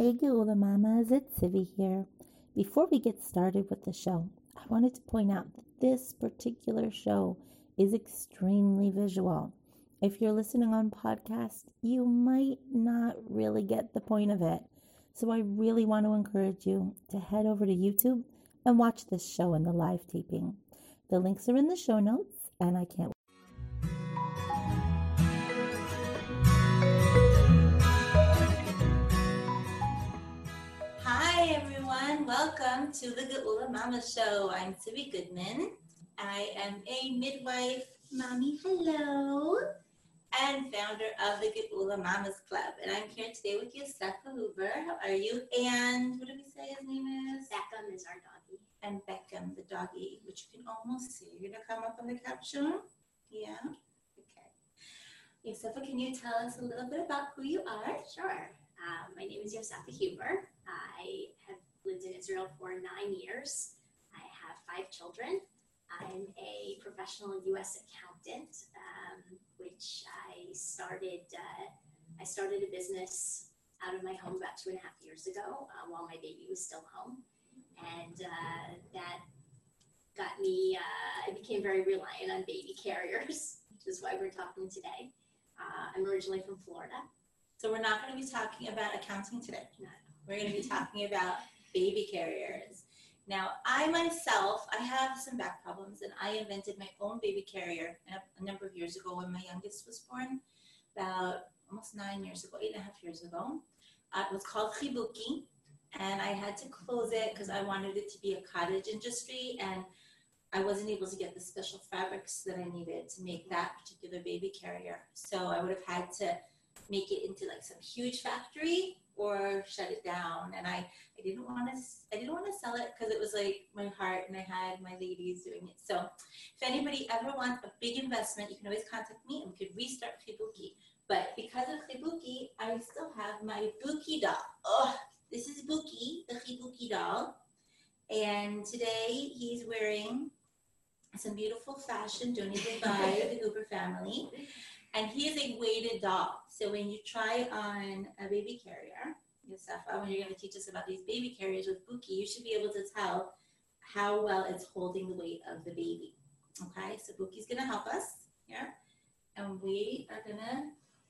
Hey Geula Mamas, it's Civi here. Before we get started with the show, I wanted to point out that this particular show is extremely visual. If you're listening on podcast, you might not really get the point of it. So I really want to encourage you to head over to YouTube and watch this show in the live taping. The links are in the show notes, and I can't welcome to the Geula Mama Show. I'm Civi Goodman. I am a midwife, mommy, hello, and founder of the Geula Mamas Club. And I'm here today with Yosefa Huber. How are you? And what did we say his name is? Beckham is our doggy. And Beckham, the doggy, which you can almost see. You're gonna come up on the caption? Yeah. Okay. Yosefa, can you tell us a little bit about who you are? Sure. Uh, my name is Yosefa Huber. I have lived in Israel for nine years. I have five children. I'm a professional U.S. accountant, um, which I started. Uh, I started a business out of my home about two and a half years ago, uh, while my baby was still home, and uh, that got me. Uh, I became very reliant on baby carriers, which is why we're talking today. Uh, I'm originally from Florida. So we're not going to be talking about accounting today. No. We're going to be talking about baby carriers. Now, I myself, I have some back problems, and I invented my own baby carrier a number of years ago when my youngest was born, about almost nine years ago, eight and a half years ago. Uh, it was called Chibuki, and I had to close it because I wanted it to be a cottage industry, and I wasn't able to get the special fabrics that I needed to make that particular baby carrier. So I would have had to make it into like some huge factory or shut it down. And I, I didn't want to, I didn't want to sell it because it was like my heart and I had my ladies doing it. So if anybody ever wants a big investment, you can always contact me and we could restart Chibuki. But because of Chibuki, I still have my Buki doll. Oh, this is Buki, the Chibuki doll. And today he's wearing some beautiful fashion donated by the Huber family. And he is a weighted doll. So when you try on a baby carrier, Yosefa, when you're going to teach us about these baby carriers with Buki, you should be able to tell how well it's holding the weight of the baby. Okay, so Buki's going to help us here. And we are going to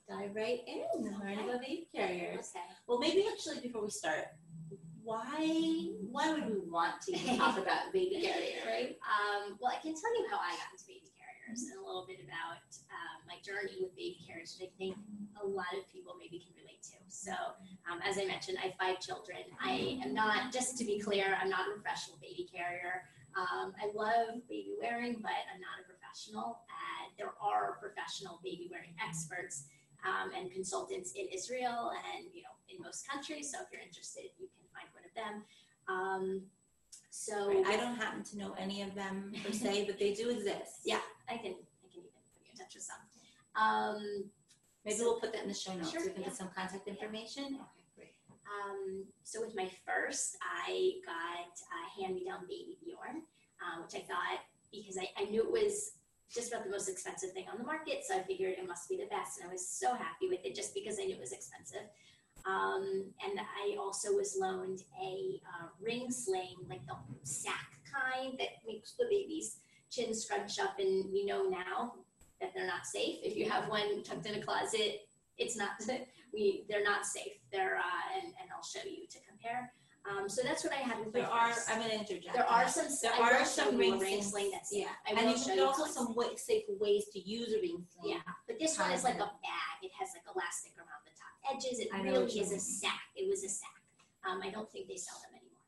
dive right in and learn about baby carriers. Okay. Well, maybe actually before we start, why why would we want to talk about baby carrier, right? Um, well, I can tell you how I got into baby and a little bit about um, my journey with baby carriers, which I think a lot of people maybe can relate to. So, um, as I mentioned, I have five children. I am not, just to be clear, I'm not a professional baby carrier. Um, I love baby wearing, but I'm not a professional. Uh, there are professional baby wearing experts um, and consultants in Israel and you know in most countries. So if you're interested, you can find one of them. So I don't happen to know any of them per se, but they do exist. Yeah, I can I can even put you in touch with some. Um, Maybe so, we'll put that in the show notes. Sure, we can yeah. get some contact information. Yeah. Okay, great. Um, so with my first, I got a hand-me-down baby Bjorn, um, which I thought because I, I knew it was just about the most expensive thing on the market, so I figured it must be the best, and I was so happy with it just because I knew it was expensive. Um, and Also was loaned a uh, ring sling, like the sack kind that makes the baby's chin scrunch up. And we know now that they're not safe. If you have one tucked in a closet, it's not. We they're not safe. They're uh, and and I'll show you to compare. Um, so that's what I had with there are. I'm gonna interject. There are some. There I are some ring, ring sling. That's yeah. I and you can also some safe ways to use a ring sling. Yeah, but this one is like a bag. It has like elastic around the top edges. It I really is a sack. It was a sack. Um, I don't think they sell them anymore.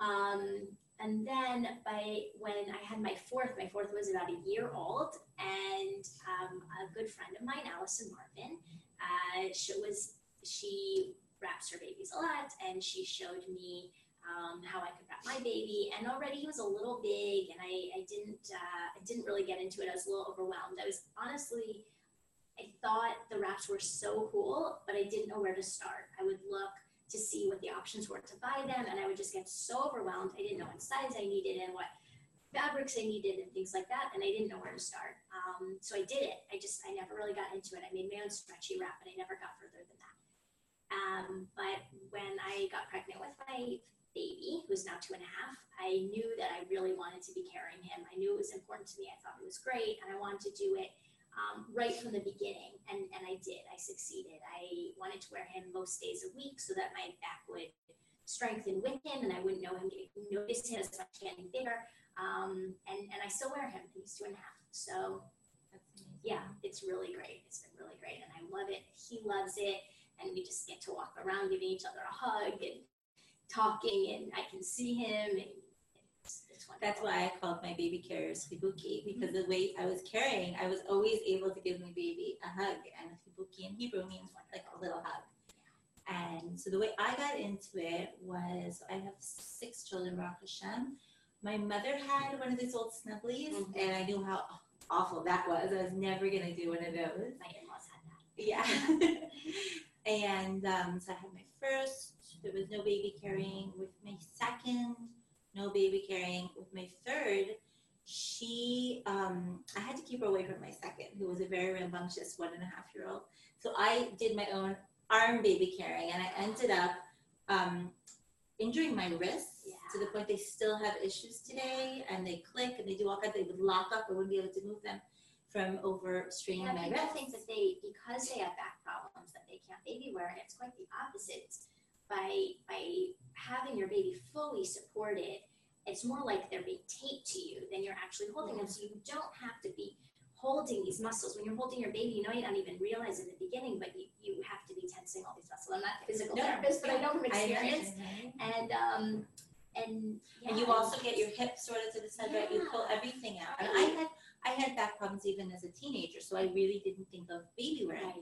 Um, and then by when I had my fourth, my fourth was about a year old, and um, a good friend of mine, Allison Marvin, uh, she was she wraps her babies a lot, and she showed me um, how I could wrap my baby. And already he was a little big, and I, I didn't uh, I didn't really get into it. I was a little overwhelmed. I was honestly I thought the wraps were so cool, but I didn't know where to start. I would look to see what the options were to buy them, and I would just get so overwhelmed. I didn't know what size I needed and what fabrics I needed and things like that, and I didn't know where to start. Um, so I did it. I just I never really got into it. I made my own stretchy wrap, but I never got further than that. Um, but when I got pregnant with my baby, who's now two and a half, I knew that I really wanted to be carrying him. I knew it was important to me. I thought it was great, and I wanted to do it um, right from the beginning, and, and I did. I succeeded. I wanted to wear him most days a week so that my back would strengthen with him, and I wouldn't know him getting notice him as much getting bigger. Um, and and I still wear him. He's two and a half. So yeah, it's really great. It's been really great, and I love it. He loves it, and we just get to walk around, giving each other a hug and talking, and I can see him, and it's, it's. That's why I called my baby carriers Chibuki because the way I was carrying, I was always able to give my baby a hug, and Chibuki in Hebrew means like a little hug. And so the way I got into it was I have six children, Baruch Hashem. My mother had one of these old snugglies, Mhm. and I knew how awful that was. I was never gonna do one of those. My in-laws had that. Yeah. and um, so I had my first, there was no baby carrying with my second, no baby carrying with my third. She, um, I had to keep her away from my second, who was a very rambunctious one and a half year old. So I did my own arm baby carrying, and I ended up um, injuring my wrists to the point they still have issues today, and they click and they do all kinds. They would lock up. I wouldn't be able to move them from over straining Yeah, my people wrists. think that they, because they have back problems, that they can't baby wear, and it's quite the opposite. By by having your baby fully supported, it's more like they're being taped to you than you're actually holding them. So you don't have to be holding these muscles. When you're holding your baby, you know you don't even realize in the beginning, but you, you have to be tensing all these muscles. I'm not a physical No, therapist, but I know from experience. And um and yeah, And you also get your hips sort of to the center. right? You pull everything out. And I had I had back problems even as a teenager, so I really didn't think of baby wearing. right.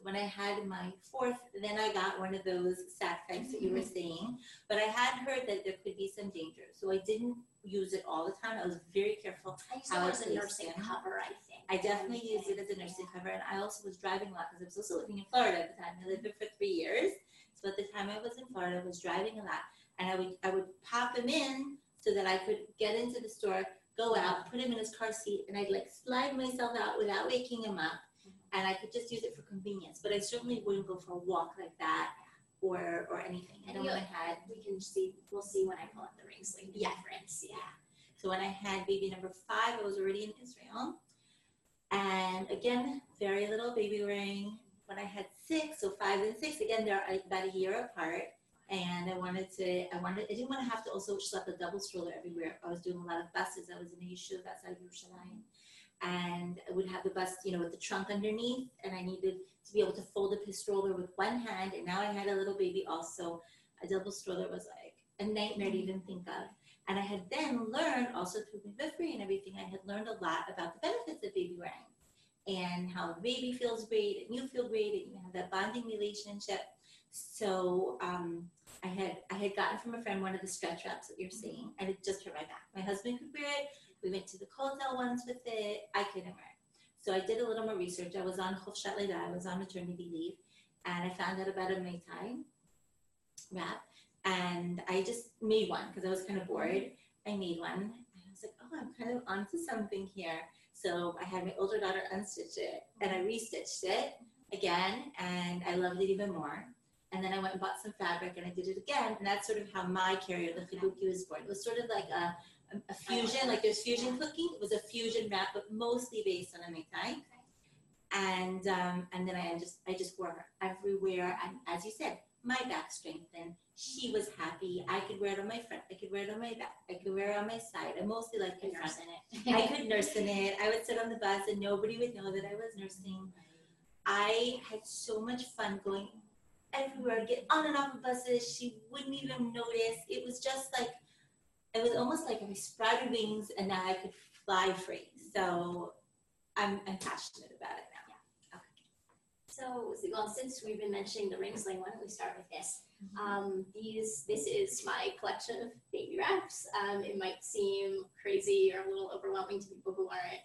When I had my fourth, then I got one of those sack types that you were mm-hmm. saying. But I had heard that there could be some danger, so I didn't use it all the time. I was very careful. I used it as a nursing them. cover, I think. I definitely used it as a nursing cover, and I also was driving a lot because I was also living in Florida at the time. I lived there for three years, so at the time I was in Florida, I was driving a lot, and I would I would pop them in so that I could get into the store, go out, put him in his car seat, and I'd like slide myself out without waking him up, mm-hmm. and I could just use it for convenience. But I certainly wouldn't go for a walk like that or or anything. And then when I had we can see, we'll see when I pull up the ring sling, the Yeah. difference, yeah. So when I had baby number five, I was already in Israel. And again, very little baby ring. When I had six, so five and six, again, they're about a year apart. And I wanted to, I wanted, I didn't want to have to also schlep a double stroller everywhere. I was doing a lot of buses. I was in a yeshiva outside of Yerushalayim. And I would have the bus, you know, with the trunk underneath. And I needed to be able to fold up his stroller with one hand. And now I had a little baby also. A double stroller was like a nightmare to even think of. And I had then learned, also through midwifery and everything, I had learned a lot about the benefits of baby wearing and how the baby feels great and you feel great and you have that bonding relationship. So um, I had I had gotten from a friend one of the stretch wraps that you're seeing, and it just hurt my back. My husband could wear it. We went to the hotel ones with it. I couldn't wear it. So I did a little more research. I was on Leida. I was on maternity leave, and I found out about a Tai wrap and I just made one because I was kind of bored. I made one, and I was like, oh, I'm kind of onto something here. So I had my older daughter unstitch it, and I restitched it again, and I loved it even more. And then I went and bought some fabric, and I did it again, and that's sort of how my carrier, the Chibuki, was born. It was sort of like a, a, fusion, like there's fusion cooking. It was a fusion wrap, but mostly based on a mei tai. And um, and then I just I just wore her everywhere, and as you said, my back strengthened. She was happy. I could wear it on my front. I could wear it on my back. I could wear it on my side. I mostly like the nurse in it. I could nurse in it. I would sit on the bus and nobody would know that I was nursing. I had so much fun going everywhere, get on and off of buses. She wouldn't even notice. It was just like, it was almost like I sprouted wings and now I could fly free. So I'm, I'm passionate about it now. So, well, since we've been mentioning the ring sling, why don't we start with this? Mm-hmm. Um, these, this is my collection of baby wraps. Um, it might seem crazy or a little overwhelming to people who aren't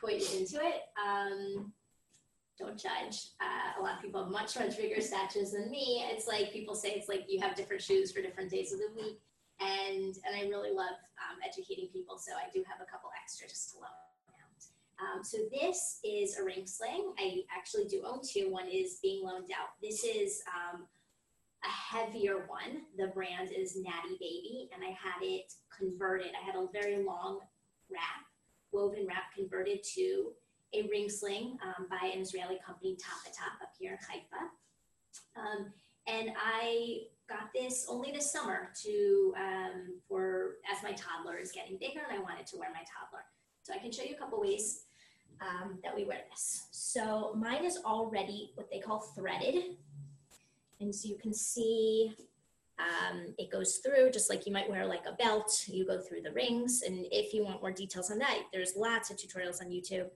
quite into it. Um, don't judge. Uh, a lot of people have much, much bigger statues than me. It's like people say it's like you have different shoes for different days of the week. And, and I really love um, educating people, so I do have a couple extra just to loan out. Um, so this is a ring sling. I actually do own two. One is being loaned out. This is um, a heavier one. The brand is Natibaby, and I had it converted. I had a very long wrap, woven wrap converted to a ring sling um, by an Israeli company, Tapatap, up here in Haifa. Um, and I got this only this summer to um, for as my toddler is getting bigger, and I wanted to wear my toddler. So I can show you a couple ways um, that we wear this. So mine is already what they call threaded. And so you can see um, it goes through just like you might wear like a belt, you go through the rings. And if you want more details on that, there's lots of tutorials on YouTube.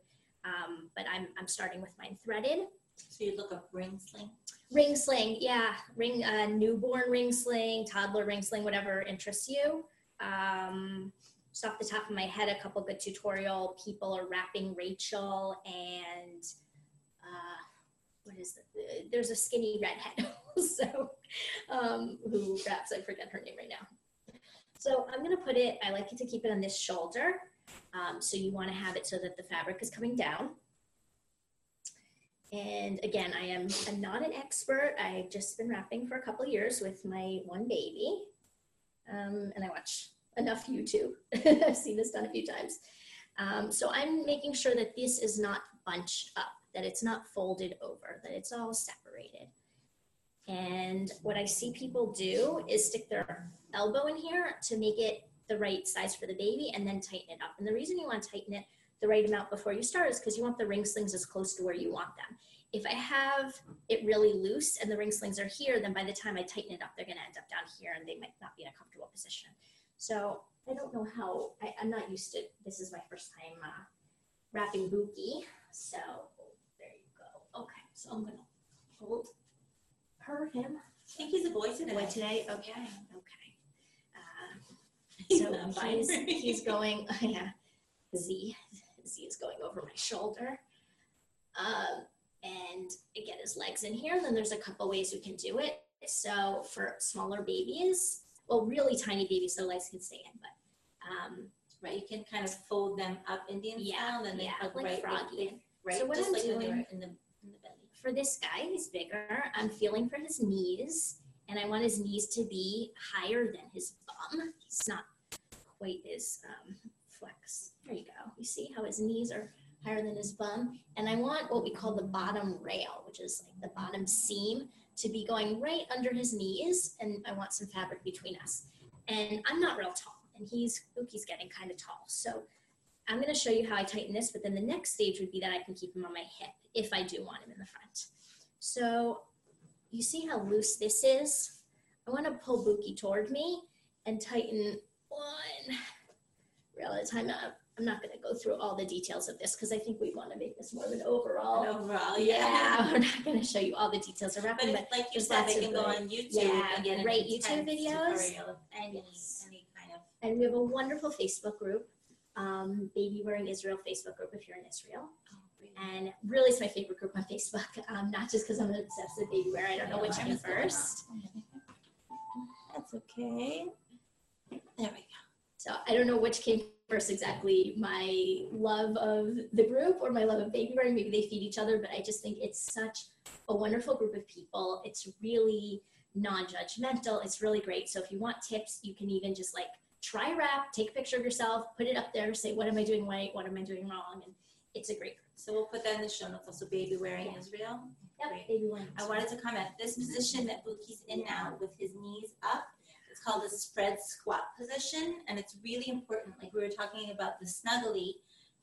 Um, but I'm, I'm starting with mine threaded. So you look up ring sling. Ring sling, yeah, ring, uh, newborn ring sling, toddler ring sling, whatever interests you. Um, just off the top of my head, a couple good tutorial people are wrapping Rachel and uh, what is it? There's a skinny redhead so um, who wraps. I forget her name right now. So I'm gonna put it. I like it to keep it on this shoulder. Um, so you want to have it so that the fabric is coming down. And again, I am I'm not an expert. I've just been wrapping for a couple years with my one baby, um, and I watch enough YouTube. I've seen this done a few times. Um, so I'm making sure that this is not bunched up, that it's not folded over, that it's all separated. And what I see people do is stick their elbow in here to make it the right size for the baby and then tighten it up. And the reason you want to tighten it the right amount before you start is because you want the ring slings as close to where you want them. If I have it really loose and the ring slings are here, then by the time I tighten it up, they're going to end up down here and they might not be in a comfortable position. So I don't know how, I, am not used to, this is my first time uh, wrapping Buki. So there you go. Okay, so I'm going to hold her, him. I think he's a boy today. Boy today? Okay, okay. So he's, he's going, yeah, Z, Z is going over my shoulder. Um, and get his legs in here. And then there's a couple ways we can do it. So for smaller babies, well, really tiny babies, their legs can stay in, but um, Right, you can kind of fold them up Indian Yeah, style and then yeah, like right, froggy. with- right, So what just I'm like doing- in the in the belly. for this guy, he's bigger. I'm feeling for his knees, and I want his knees to be higher than his bum. He's not quite as um, flex. There you go. You see how his knees are higher than his bum? And I want what we call the bottom rail, which is like the bottom seam, to be going right under his knees, and I want some fabric between us. And I'm not real tall, and he's Buki's getting kind of tall, so I'm going to show you how I tighten this, but then the next stage would be that I can keep him on my hip if I do want him in the front. So you see how loose this is? I want to pull Buki toward me and tighten one rail time. I'm- I'm not going to go through all the details of this because I think we want to make this more of an overall. And overall, yeah, yeah. we're not going to show you all the details of But but like you said, they can go on YouTube yeah, and get great YouTube videos. any, Yes. any kind of. and we have a wonderful Facebook group, um, Baby Wearing Israel Facebook group if you're in Israel. And really, it's my favorite group on Facebook. Um, not just because I'm obsessed with baby wear. I don't know which came first. That's okay. There we go. So I don't know which came first exactly, my love of the group or my love of baby wearing. Maybe they feed each other, but I just think it's such a wonderful group of people. It's really non-judgmental. It's really great. So if you want tips, you can even just like try wrap, take a picture of yourself, put it up there, say what am I doing right, what am I doing wrong, and it's a great group. So we'll put that in the show notes. Also, baby wearing Yeah. Israel. Yep, baby wearing. I wanted to comment. This position that Buki's in now, with his knees up, called a spread squat position, and it's really important. Like we were talking about the snuggly,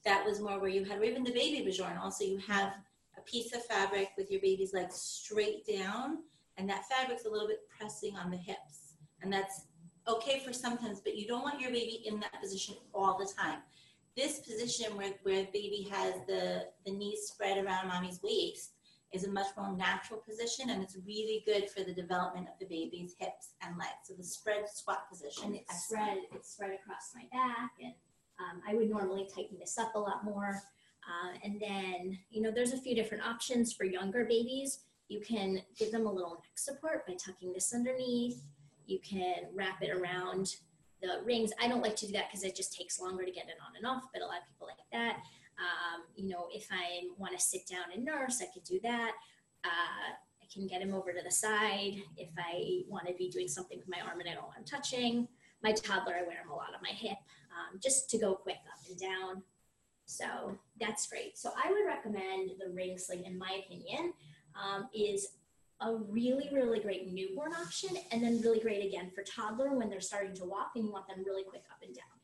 that was more where you had, or even the baby bajorn. Also, you have a piece of fabric with your baby's legs straight down, and that fabric's a little bit pressing on the hips, and that's okay for sometimes, but you don't want your baby in that position all the time. This position where, where baby has the, the knees spread around mommy's waist is a much more natural position and it's really good for the development of the baby's hips and legs. So the spread squat position. and it's spread it's spread across my back and um, i would normally tighten this up a lot more uh, and then you know there's a few different options for younger babies you can give them a little neck support by tucking this underneath you can wrap it around the rings i don't like to do that because it just takes longer to get it on and off but a lot of people like that um, you know if i want to sit down and nurse i could do that uh, I can get him over to the side if I want to be doing something with my arm and I don't want him touching. My toddler, I wear him a lot on my hip um, just to go quick up and down. So that's great. So I would recommend the ring sling, in my opinion, um, is a really, really great newborn option, and then really great again for toddler when they're starting to walk and you want them really quick up and down.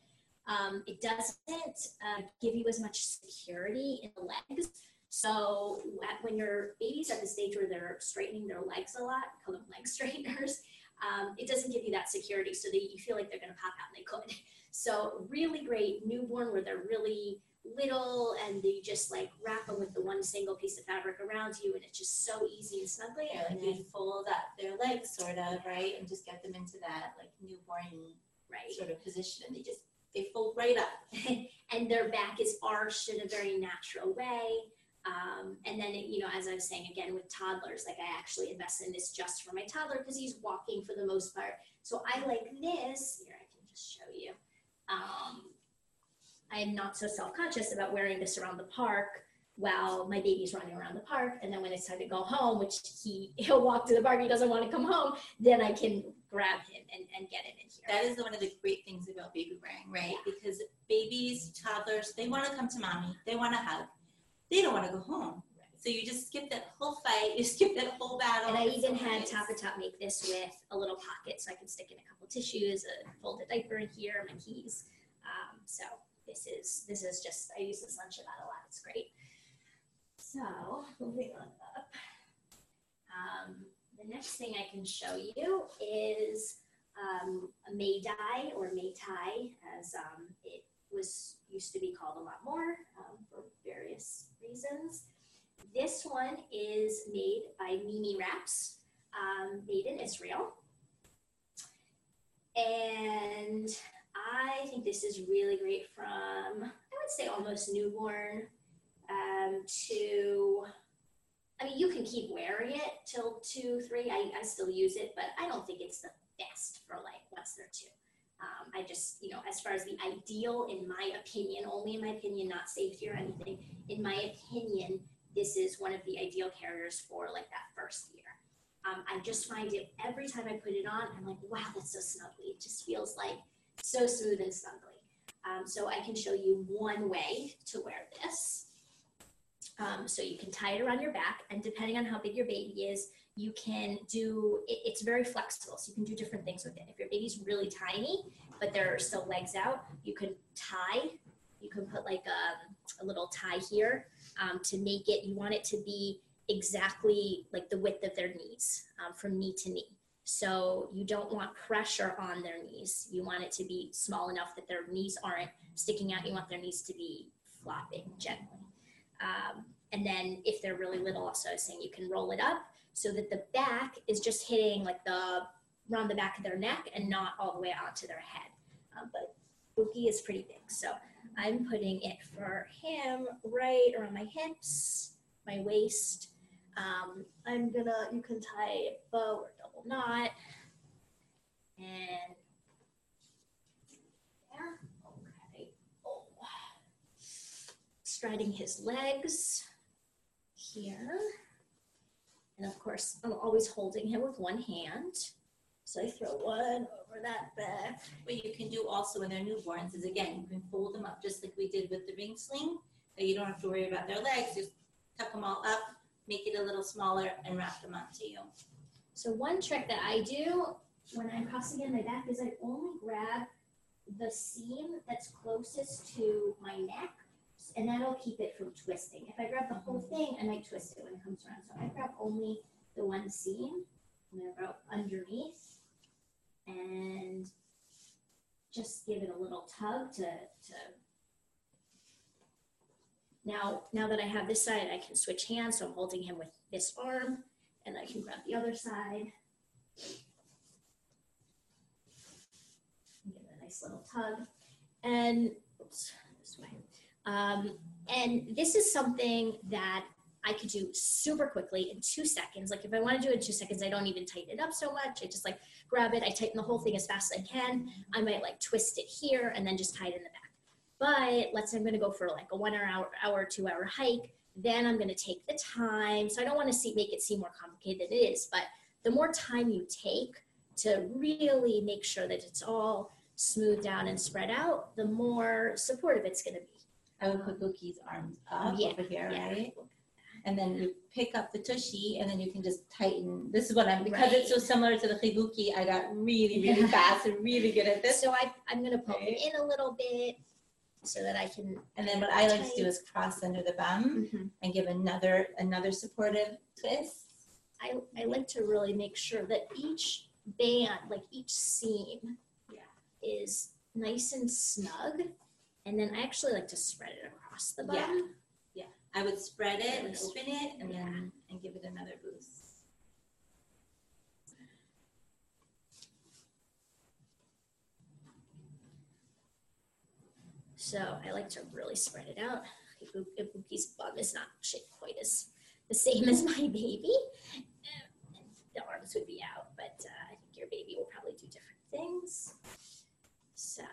Um, it doesn't uh, give you as much security in the legs. So when your baby's at the stage where they're straightening their legs a lot, call them leg straighteners, um, it doesn't give you that security so that you feel like they're going to pop out and they could. So really great newborn where they're really little and you just like wrap them with the one single piece of fabric around you and it's just so easy and snuggly. Yeah, like you fold up their legs sort of, right? And just get them into that like newborn right. sort of position and they just they fold right up. and their back is arched in a very natural way. Um, and then, it, you know, as I was saying again with toddlers, like I actually invest in this just for my toddler because he's walking for the most part. So I like this. Here, I can just show you. Um, I'm not so self-conscious about wearing this around the park while my baby's running around the park. And then when it's time to go home, which he he'll walk to the park, he doesn't want to come home, then I can grab him and, and get him in here. That is one of the great things about baby wearing, right? Yeah. Because babies, toddlers, they want to come to mommy, they want to hug, they don't want to go home. So you just skip that whole fight, you skip that whole battle. And I even had Top make this with a little pocket so I can stick in a couple tissues, a folded diaper in here, my keys. Um, so this is this is just I use this lunch about a lot. It's great. So moving on up. Um, the next thing I can show you is um, a mei dai or tie, as um, it was used to be called a lot more um, for various reasons. This one is made by Mimi Wraps, um, made in Israel. And I think this is really great from, I would say almost newborn um, to, I mean, you can keep wearing it till two, three. I, I still use it, but I don't think it's the best for like once they're two. Um, I just, you know, as far as the ideal, in my opinion, only in my opinion, not safety or anything, in my opinion, this is one of the ideal carriers for like that first year. Um, I just find it every time I put it on, I'm like, wow, that's so snuggly. It just feels like so smooth and snuggly. Um, so I can show you one way to wear this. Um, so you can tie it around your back, and depending on how big your baby is, you can do it, it's very flexible. So you can do different things with it. If your baby's really tiny, but there are still legs out, you can tie. You can put like a, a little tie here um, to make it. You want it to be exactly like the width of their knees, um, from knee to knee. So you don't want pressure on their knees. You want it to be small enough that their knees aren't sticking out. You want their knees to be flopping gently. Um, and then if they're really little, also saying you can roll it up so that the back is just hitting like the around the back of their neck and not all the way onto their head. Um, but Buki is pretty big, so I'm putting it for him right around my hips, my waist. Um, I'm gonna, you can tie a bow or not. And there, okay. Oh. Striding his legs here. And of course, I'm always holding him with one hand. So I throw one over that back. What you can do also when they're newborns is again, you can fold them up just like we did with the ring sling. So you don't have to worry about their legs. Just tuck them all up, make it a little smaller, and wrap them onto you. So one trick that I do when I'm crossing in my back is I only grab the seam that's closest to my neck and that'll keep it from twisting. If I grab the whole mm-hmm. thing, I might twist it when it comes around. So I grab only the one seam. I'm gonna go underneath and just give it a little tug to, to now, now that I have this side, I can switch hands. So I'm holding him with this arm and I can grab the other side. Give it a nice little tug. And oops, this way. Um, and this is something that I could do super quickly in two seconds. Like if I want to do it in two seconds, I don't even tighten it up so much. I just like grab it, I tighten the whole thing as fast as I can. I might like twist it here and then just tie it in the back. But let's say I'm going to go for like a one hour, hour, two hour hike then I'm gonna take the time. So I don't want to see make it seem more complicated than it is, but the more time you take to really make sure that it's all smoothed down and spread out, the more supportive it's gonna be. I would put Buki's arms up Yeah, over here, yeah. right? And then you pick up the tushy and then you can just tighten. This is what I'm, because it's so similar to the Chibuki, I got really, really fast and really good at this. So I, I'm gonna poke Right. it in a little bit so that I can. And then what I like to do is cross under the bum Mhm. and give another, another supportive twist. I, I like to really make sure that each band, like each seam, Yeah. is nice and snug. And then I actually like to spread it across the bottom. Yeah. I would spread it and open it and Yeah. then, and give it another boost. So I like to really spread it out. Ibu- Ibuki's bum is not shaped quite as the same as my baby. The arms would be out, but uh, I think your baby will probably do different things. So,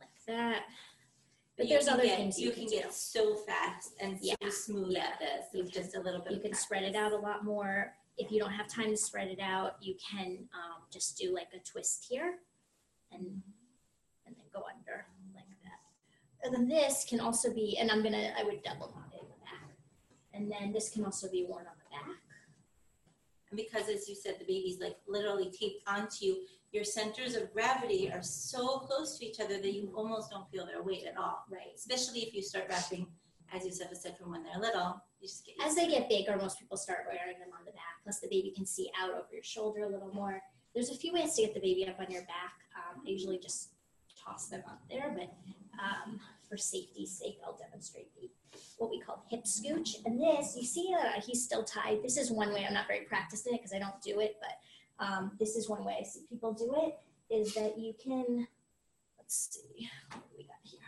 like that. But you there's other get- things you you can can do. get so fast and so Yeah. smooth Yeah. at this You with can- just a little bit You can spread it out a lot more. If you don't have time to spread it out, you can um, just do like a twist here and and then go under like that. And then this can also be, and I'm gonna, I would double knot it in the back. And then this can also be worn on. And because as you said, the baby's like literally taped onto you, your centers of gravity are so close to each other that you almost don't feel their weight at all. Right. Especially if you start wrapping, as you said, said from when they're little, you just get As they get bigger, most people start wearing them on the back. Plus, the baby can see out over your shoulder a little more. There's a few ways to get the baby up on your back. Um, I usually just toss them up there, but um, for safety's sake, I'll demonstrate the what we call hip scooch. And this, you see, uh, he's still tied. This is one way. I'm not very practiced in it because I don't do it, but um, this is one way I see people do it. Is that you can, let's see, what do we got here?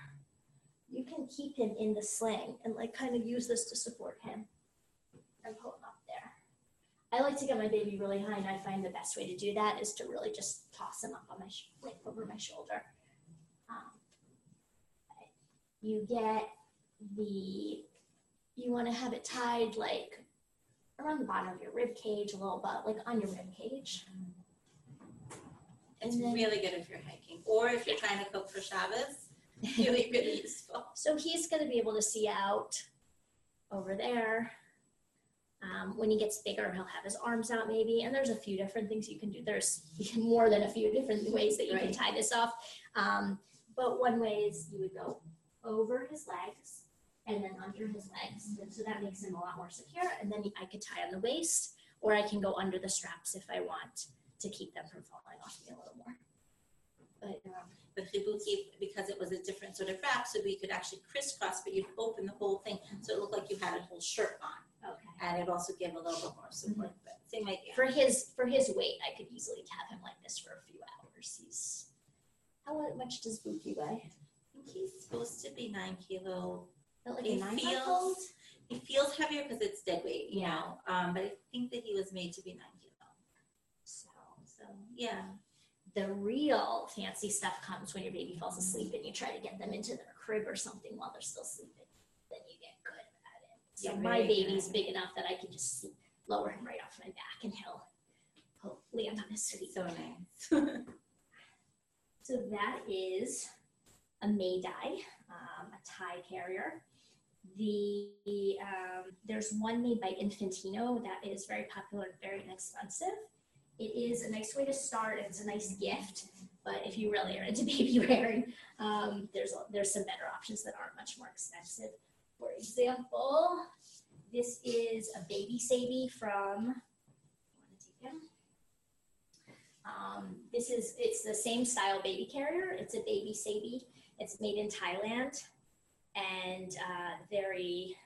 You can keep him in the sling and like kind of use this to support him and pull him up there. I like to get my baby really high, and I find the best way to do that is to really just toss him up on my like over my shoulder. Um, you get the you want to have it tied like around the bottom of your rib cage, a little bit like on your rib cage. It's and then- really good if you're hiking or if you're trying to cook for Shabbos. Really, really useful. So he's going to be able to see out over there. Um, when he gets bigger, he'll have his arms out maybe. And there's a few different things you can do. There's more than a few different ways that you can tie this off. Um, but one way is you would go over his legs and then under his legs. And so that makes him a lot more secure. And then I could tie on the waist or I can go under the straps if I want to keep them from falling off me a little more. But um, The Chibuki, because it was a different sort of wrap, so we could actually crisscross, but you'd open the whole thing, so it looked like you had a whole shirt on. okay. And it also gave a little bit more support, but same idea. for his for his weight, I could easily have him like this for a few hours. He's how much does Buki weigh? I think he's supposed to be nine kilo. Like nine feels- feels heavier because it's dead weight, you Yeah. know, um, but I think that he was made to be nine kilo. So So, yeah. the real fancy stuff comes when your baby falls asleep and you try to get them into their crib or something while they're still sleeping. Then you get good at it. So my baby's good. big enough that I can just lower him right off my back and he'll he'll land on his feet. So nice. So that is a mei dai, um, a tie carrier. The um, there's one made by Infantino that is very popular and very inexpensive. It is a nice way to start. It's a nice gift, but if you really are into baby wearing, um, there's there's some better options that aren't much more expensive. For example, this is a baby savy from. Um, this is it's the same style baby carrier. It's a baby Sabi. It's made in Thailand, and uh, very.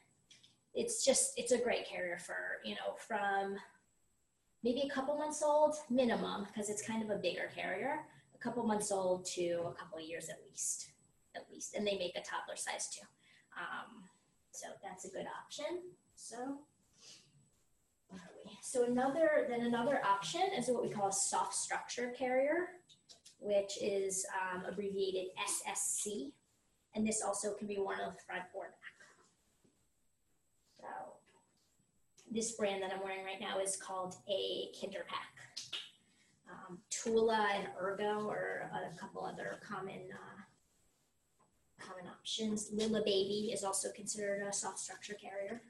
It's just it's a great carrier for you know from maybe a couple months old minimum because it's kind of a bigger carrier. A couple months old to a couple years at least, at least, and they make a toddler size too. Um, so that's a good option. So? So another, then another option is what we call a soft structure carrier, which is um, abbreviated SSC. And this also can be worn on the front or back. So this brand that I'm wearing right now is called a Kinder Pack. Um, Tula and Ergo are a couple other common uh, common options. Lillebaby is also considered a soft structure carrier.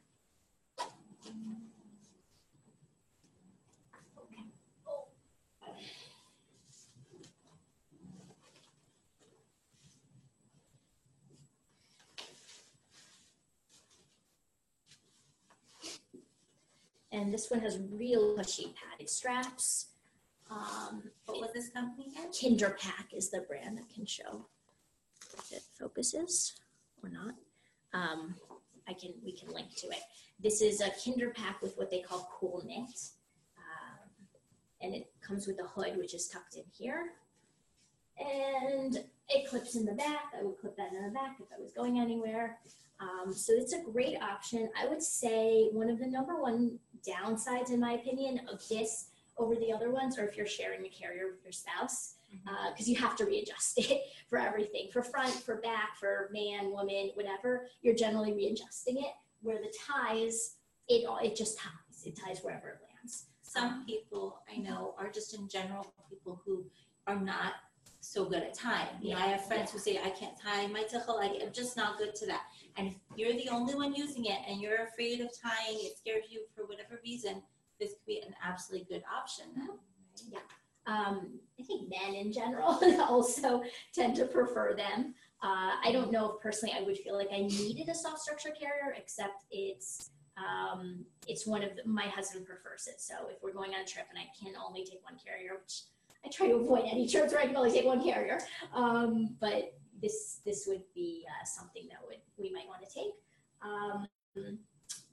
And this one has real cushy padded straps. Um, What was this company again? Kinder Pack is the brand that can show if it focuses or not. Um, I can we can link to it. This is a Kinder Pack with what they call cool knit, um, and it comes with a hood which is tucked in here, and it clips in the back. I would clip that in the back if I was going anywhere. Um, so it's a great option. I would say one of the number one downsides, in my opinion, of this over the other ones, or if you're sharing a carrier with your spouse, mm-hmm. uh, because you have to readjust it for everything for front, for back, for man, woman, whatever. You're generally readjusting it. Where the ties, it all it just ties. It ties wherever it lands. Some people I know are just in general people who are not so good at tying. You know, I have friends who say I can't tie my tichel, like I'm just not good to that. And if you're the only one using it and you're afraid of tying, it scares you for whatever reason, this could be an absolutely good option then. right? Um, I think men in general also tend to prefer them. Uh, I don't know if personally I would feel like I needed a soft structure carrier, except it's um, it's one of the, my husband prefers it. So if we're going on a trip and I can only take one carrier, which I try to avoid any trips where I can only take one carrier, um, but this this would be uh, something that would we might want to take. Um,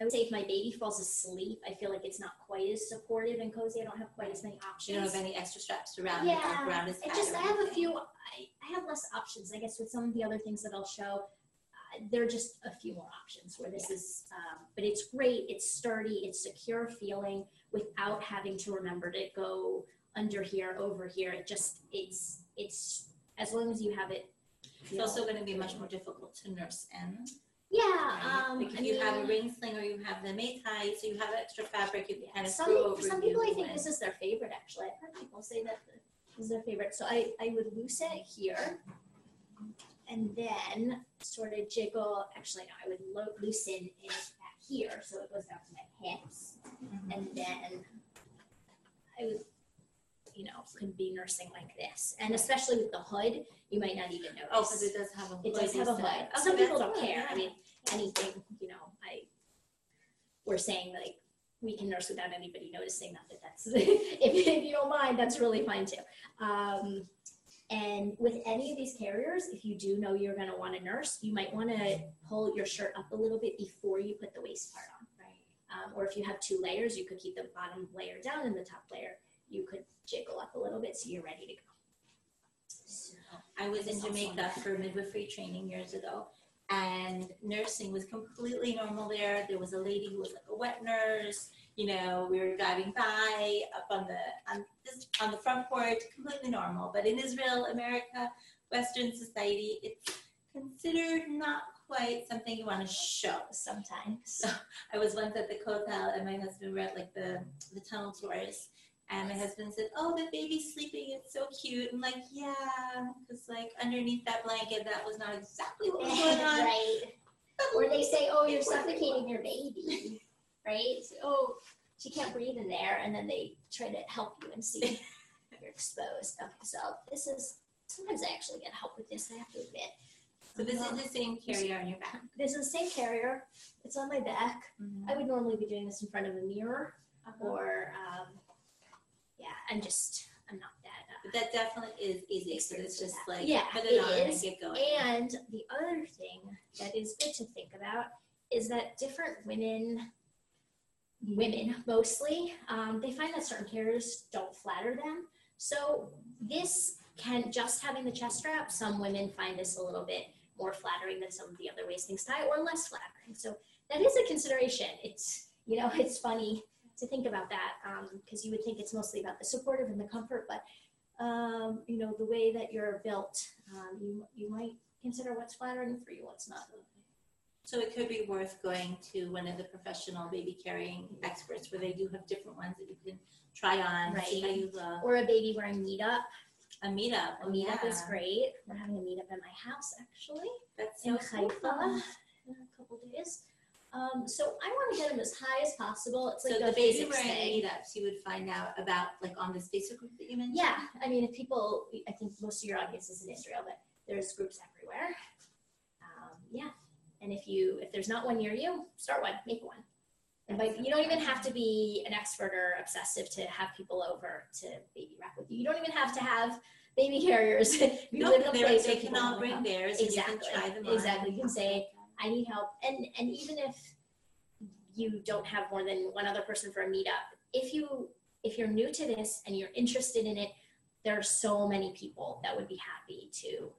I would say if my baby falls asleep, I feel like it's not quite as supportive and cozy. I don't have quite as many options. You don't have any extra straps around it, Yeah, around his I head just I have a few. I, I have less options. I guess with some of the other things that I'll show, uh, there are just a few more options. Where this is, um, but it's great. It's sturdy. It's secure feeling without having to remember to go under here, over here. It just it's it's as long as you have it. It's also gonna be much more difficult to nurse in. yeah. right? Um, Like if I you have a ring sling or you have the mei tai, so you have extra fabric, you can kind of some, over for some people, I think and- this is their favorite. Actually, I've heard people say that this is their favorite. So I I would loosen it here, and then sort of jiggle. Actually, no, I would lo- loosen it back here, so it goes down to my hips, Mhm. and then I would, you know, could be nursing like this, and especially with the hood, you might not even notice. Oh, because it does have a hood. It does have a hood. Okay, Some people don't care. I mean, anything, you know, I, we're saying like, we can nurse without anybody noticing, not that that's, if, if you don't mind, that's really fine too. Um, and with any of these carriers, if you do know you're gonna wanna nurse, you might wanna pull your shirt up a little bit before you put the waist part on. Right. Um, or if you have two layers, you could keep the bottom layer down and the top layer, you could jiggle up a little bit so you're ready to go. So, I was in Jamaica for midwifery training years ago, and nursing was completely normal there. There was a lady who was like a wet nurse. You know, we were driving by up on the on this on the front porch, completely normal. But in Israel, America, Western society, it's considered not quite something you want to show. sometimes. So I was once at the hotel, and my husband were at like the the tunnel tours. And my husband said, "Oh, the baby's sleeping. It's so cute." I'm like, "Yeah," because like underneath that blanket, that was not exactly what was going on. right. Or they say, oh, you're suffocating your baby, right? Oh, she can't breathe in there, and then they try to help you and see you're exposed. Okay, so this is sometimes I actually get help with this. I have to admit. So this Um, is the same carrier on your back. This is the same carrier. It's on my back. I would normally be doing this in front of a mirror, or um, yeah, I'm just I'm not that. Uh, But that definitely is easy. So it's just like Yeah, put it, it on is. and get going. And the other thing that is good to think about is that different women, women mostly, um, they find that certain carriers don't flatter them. So this can just having the chest strap. Some women find this a little bit more flattering than some of the other ways things tie, or less flattering. So that is a consideration. It's you know it's funny to think about that because you would think it's mostly about the supportive and the comfort, but um, you know, the way that you're built, um, you, you might consider what's flattering for you, what's not. So it could be worth going to one of the professional baby carrying experts where they do have different ones that you can try on, see how Right. you look. Or a baby wearing meetup. A meetup. A meetup is great. We're having a meetup at my house actually That's in so Haifa cool. in a couple days. Um, so I want to get them as high as possible. It's So like the a baby physics thing. meetups, you would find out about like on this Facebook group that you mentioned. Yeah, I mean, if people, I think most of your audience is in Israel, but there's groups everywhere. Um, yeah, and if you, if there's not one near you, start one, make one. And by, you don't even have to be an expert or obsessive to have people over to baby wrap with you. You don't even have to have baby carriers. You No, live in a place they can all bring theirs and Exactly, you can try them on. exactly. You can say, I need help. And and even if you don't have more than one other person for a meetup, if you if you're new to this and you're interested in it, there are so many people that would be happy to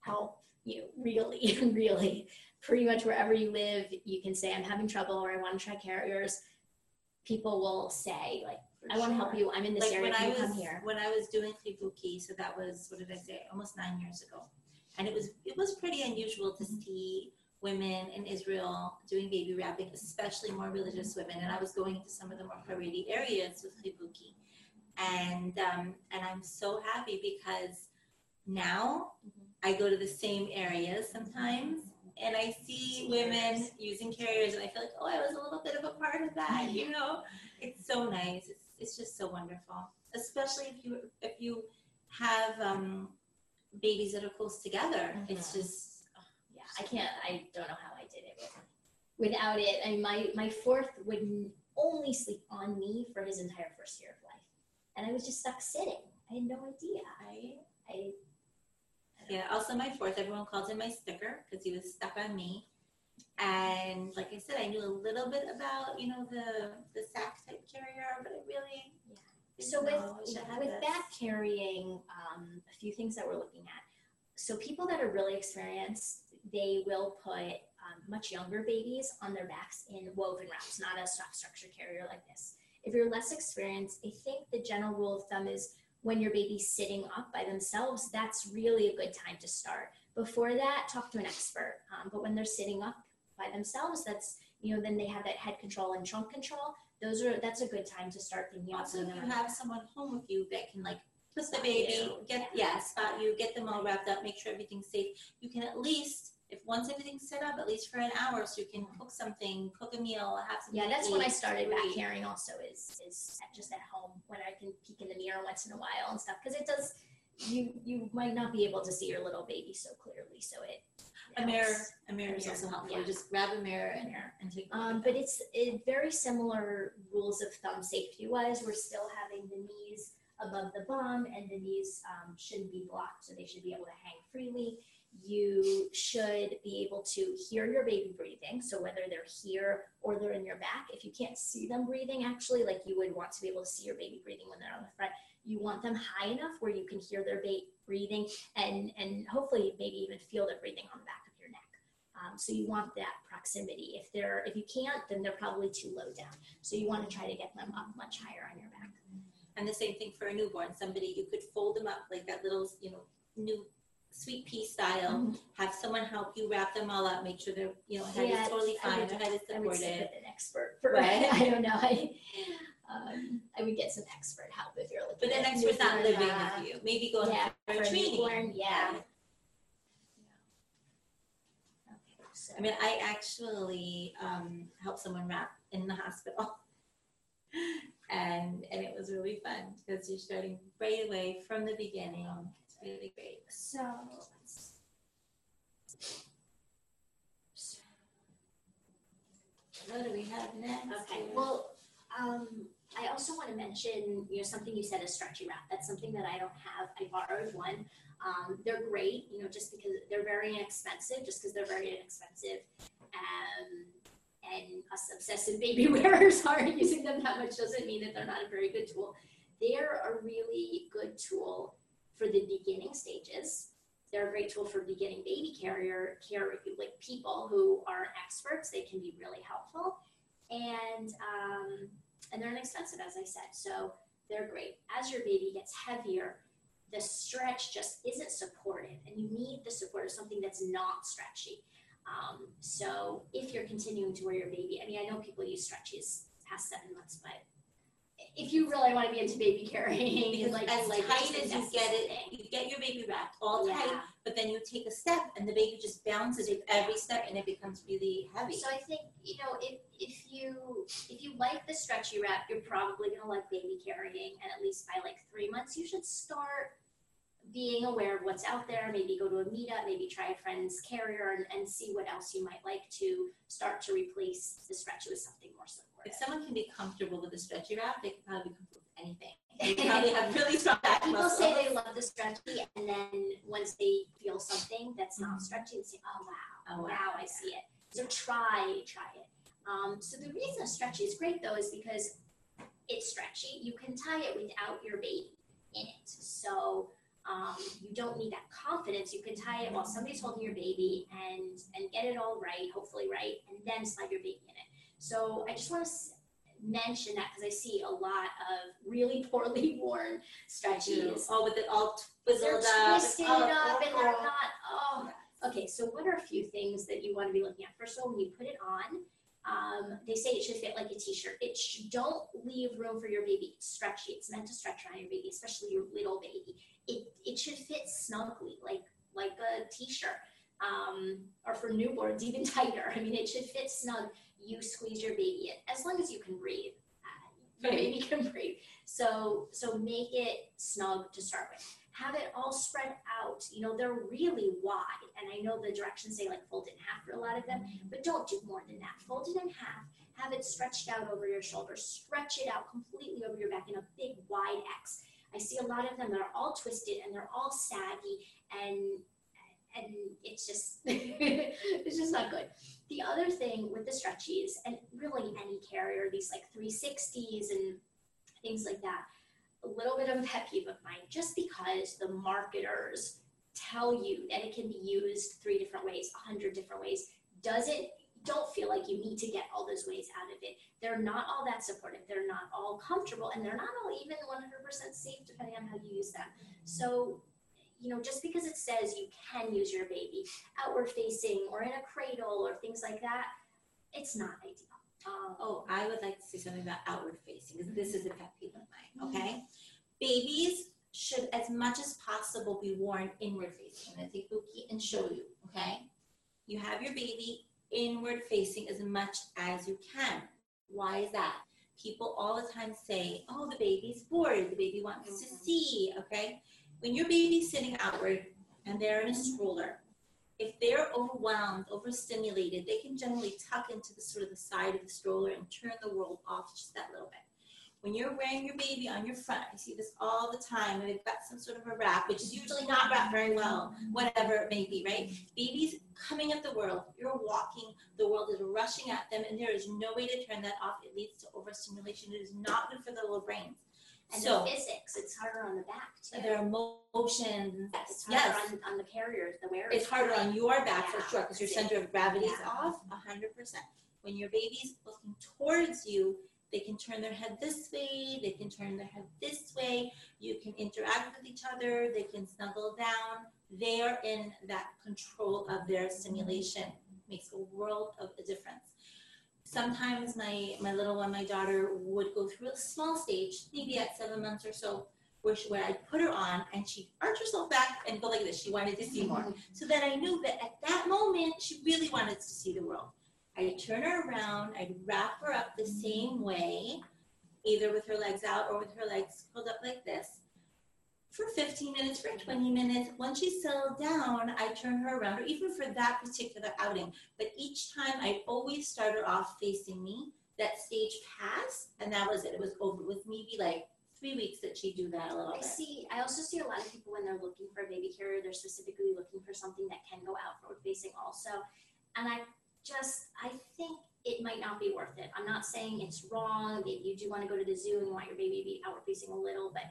help you. Really, really, pretty much wherever you live, you can say, I'm having trouble or I want to try carriers. People will say, like, I want to help you. I'm in this like area. when I you come was here? when I was doing Chibuki, so that was what did I say? Almost nine years ago, and it was it was pretty unusual to Mm-hmm. see women in Israel doing baby wrapping, especially more religious women. And I was going into some of the more Haredi areas with Chibuki, and um, and I'm so happy because now Mhm. I go to the same areas sometimes. And I see women using carriers, and I feel like, oh, I was a little bit of a part of that, you know. It's so nice. It's, it's just so wonderful, especially if you if you have um, babies that are close together. It's Mhm. just yeah, I can't. I don't know how I did it without it. I mean, my my fourth would only sleep on me for his entire first year of life, and I was just stuck sitting. I had no idea. I I yeah. Also, my fourth, everyone called him my sticker because he was stuck on me. And like I said, I knew a little bit about you know the the sack type carrier, but I really Yeah. so with know I I had with back carrying, um, a few things that we're looking at. So people that are really experienced, they will put um, much younger babies on their backs in woven wraps, not a soft structure carrier like this. If you're less experienced, I think the general rule of thumb is when your baby's sitting up by themselves, that's really a good time to start. Before that, talk to an expert. Um, but when they're sitting up by themselves, that's you know then they have that head control and trunk control. Those are that's a good time to start thinking about Also, if you have someone home with you that can like put the baby, get yeah, spot you, get them all wrapped up, make sure everything's safe. You can at least, if once everything's set up, at least for an hour, so you can cook something, cook a meal, have something. Yeah, that's when I started back read. carrying also is is just at home when I can peek in the mirror once in a while and stuff because it does you you might not be able to see your little baby so clearly so it A mirror, helps. a mirror is also helpful. yeah. You just grab a mirror and, Mirror. and take. a Um, but it's it, very similar rules of thumb safety wise. We're still having the knees above the bum, and the knees um, shouldn't be blocked, so they should be able to hang freely. You should be able to hear your baby breathing, so whether they're here or they're in your back. If you can't see them breathing, actually, like you would want to be able to see your baby breathing when they're on the front, you want them high enough where you can hear their ba- breathing and and hopefully maybe even feel their breathing on the back of your neck. Um, so you want that proximity. If they're if you can't, then they're probably too low down. So you want to try to get them up much higher on your back. And the same thing for a newborn. Somebody you could fold them up like that little, you know, new sweet pea style. Mhm. Have someone help you wrap them all up, make sure they're, you know, head Yeah, is totally fine, would- head is I would stick supported. an expert for Right. I don't know. I, um, I would get some expert help if you're looking. But an expert's not living uh, with you. Maybe go Yeah, for a training. newborn, yeah. Okay, so I mean, I actually um, helped someone wrap in the hospital, and and it was really fun because you're starting right away from the beginning. It's really great. so What do we have next? Okay, well, um, I also want to mention, you know, something you said is stretchy wrap. That's something that I don't have. I borrowed one. Um, they're great, you know, just because they're very inexpensive, just because they're very inexpensive. Um, and us obsessive baby wearers aren't using them that much doesn't mean that they're not a very good tool. They're a really good tool for the beginning stages. They're a great tool for beginning baby carrier care, like people who are experts. They can be really helpful and um, and they're inexpensive, as I said. So they're great. As your baby gets heavier, the stretch just isn't supported, and you need the support of something that's not stretchy. Um, so if you're continuing to wear your baby, I mean, I know people use stretchies past seven months, but if you really want to be into baby carrying Because like as like tight as you get it, you get your baby wrapped all Yeah. tight, but then you take a step and the baby just bounces with every step and it becomes really heavy. So I think you know if if you if you like the stretchy wrap, you're probably gonna like baby carrying, and at least by like three months, you should start being aware of what's out there. Maybe go to a meetup, maybe try a friend's carrier, and, and see what else you might like to start to replace the stretchy with something more supportive. If someone can be comfortable with a stretchy wrap, they can probably be comfortable with anything. They probably have really strong back People muscles. say they love the stretchy, and then once they feel something that's not Mhm. stretchy, they say, "Oh wow, Oh, wow. now I see it." So try try it. Um, so the reason a stretchy is great though is because it's stretchy. You can tie it without your baby in it, so um, you don't need that confidence. You can tie it while somebody's holding your baby and and get it all right, hopefully right, and then slide your baby in it. So I just want to mention that because I see a lot of really poorly worn stretchies. Oh, with it all twizzled up. twisted Oh, up and they're not. Oh, oh. okay. So what are a few things that you want to be looking at? First of all, when you put it on, um, they say it should fit like a t-shirt. It sh- don't leave room for your baby. It's stretchy. It's meant to stretch around your baby, especially your little baby. It it should fit snugly, like like a t-shirt. Um, or for newborns, even tighter. I mean, it should fit snug. You squeeze your baby in as long as you can breathe. Uh, your baby can breathe. So so make it snug to start with. Have it all spread out. You know, they're really wide. And I know the directions say like fold it in half for a lot of them, but don't do more than that. Fold it in half. Have it stretched out over your shoulders. Stretch it out completely over your back in a big wide X. I see a lot of them that are all twisted and they're all saggy and and it's just it's just not good. The other thing with the stretchies and really any carrier, these like 360s and things like that, a little bit of a pet peeve of mine, just because the marketers tell you that it can be used three different ways, a hundred different ways, doesn't don't feel like you need to get all those ways out of it. They're not all that supportive. They're not all comfortable, and they're not all even 100% safe depending on how you use them. So, you know, just because it says you can use your baby outward facing or in a cradle or things like that, it's not ideal. Oh, I would like to say something about outward facing, because this mm-hmm. is a pet peeve of mine, mm-hmm. okay? Babies should, as much as possible, be worn inward facing. I'm gonna take Buki and show you, okay? You have your baby inward facing as much as you can. Why is that? People all the time say, oh, the baby's bored, the baby wants to Mhm. see, okay? When your baby's sitting outward and they're in a mm-hmm. stroller, if they're overwhelmed, overstimulated, they can generally tuck into the sort of the side of the stroller and turn the world off just that little bit. When you're wearing your baby on your front, I see this all the time, and they've got some sort of a wrap, which is usually not wrapped very well, whatever it may be, right? Babies coming at the world, you're walking, the world is rushing at them, and there is no way to turn that off. It leads to overstimulation. It is not good for the little brains. And So the physics, it's harder on the back too. there are motions and It's harder yes. on, on the carriers, the wearers. It's harder on your back for Yeah, sure because your that's it. center of gravity is Yeah. off a hundred percent. When your baby's looking towards you, they can turn their head this way, they can turn their head this way, you can interact with each other, they can snuggle down. They are in that control of their stimulation. Makes a world of a difference. Sometimes my my little one, my daughter, would go through a small stage, maybe at seven months or so, where she, where I'd put her on and she'd arch herself back and go like this. She wanted to see more. Mm-hmm. So that I knew that at that moment she really wanted to see the world. I'd turn her around, I'd wrap her up the mm-hmm. same way, either with her legs out or with her legs curled up like this, for 15 minutes, for 20 minutes. Once she settled down, I'd turn her around, or even for that particular outing. But each time I'd always start her off facing me. That stage passed, and that was it. It was over. with maybe like three weeks that she'd do that a little I bit. see. I also see a lot of people when they're looking for a baby carrier, they're specifically looking for something that can go outward facing also. And I just, I think it might not be worth it. I'm not saying it's wrong. If you do want to go to the zoo and you want your baby to be outward facing a little, but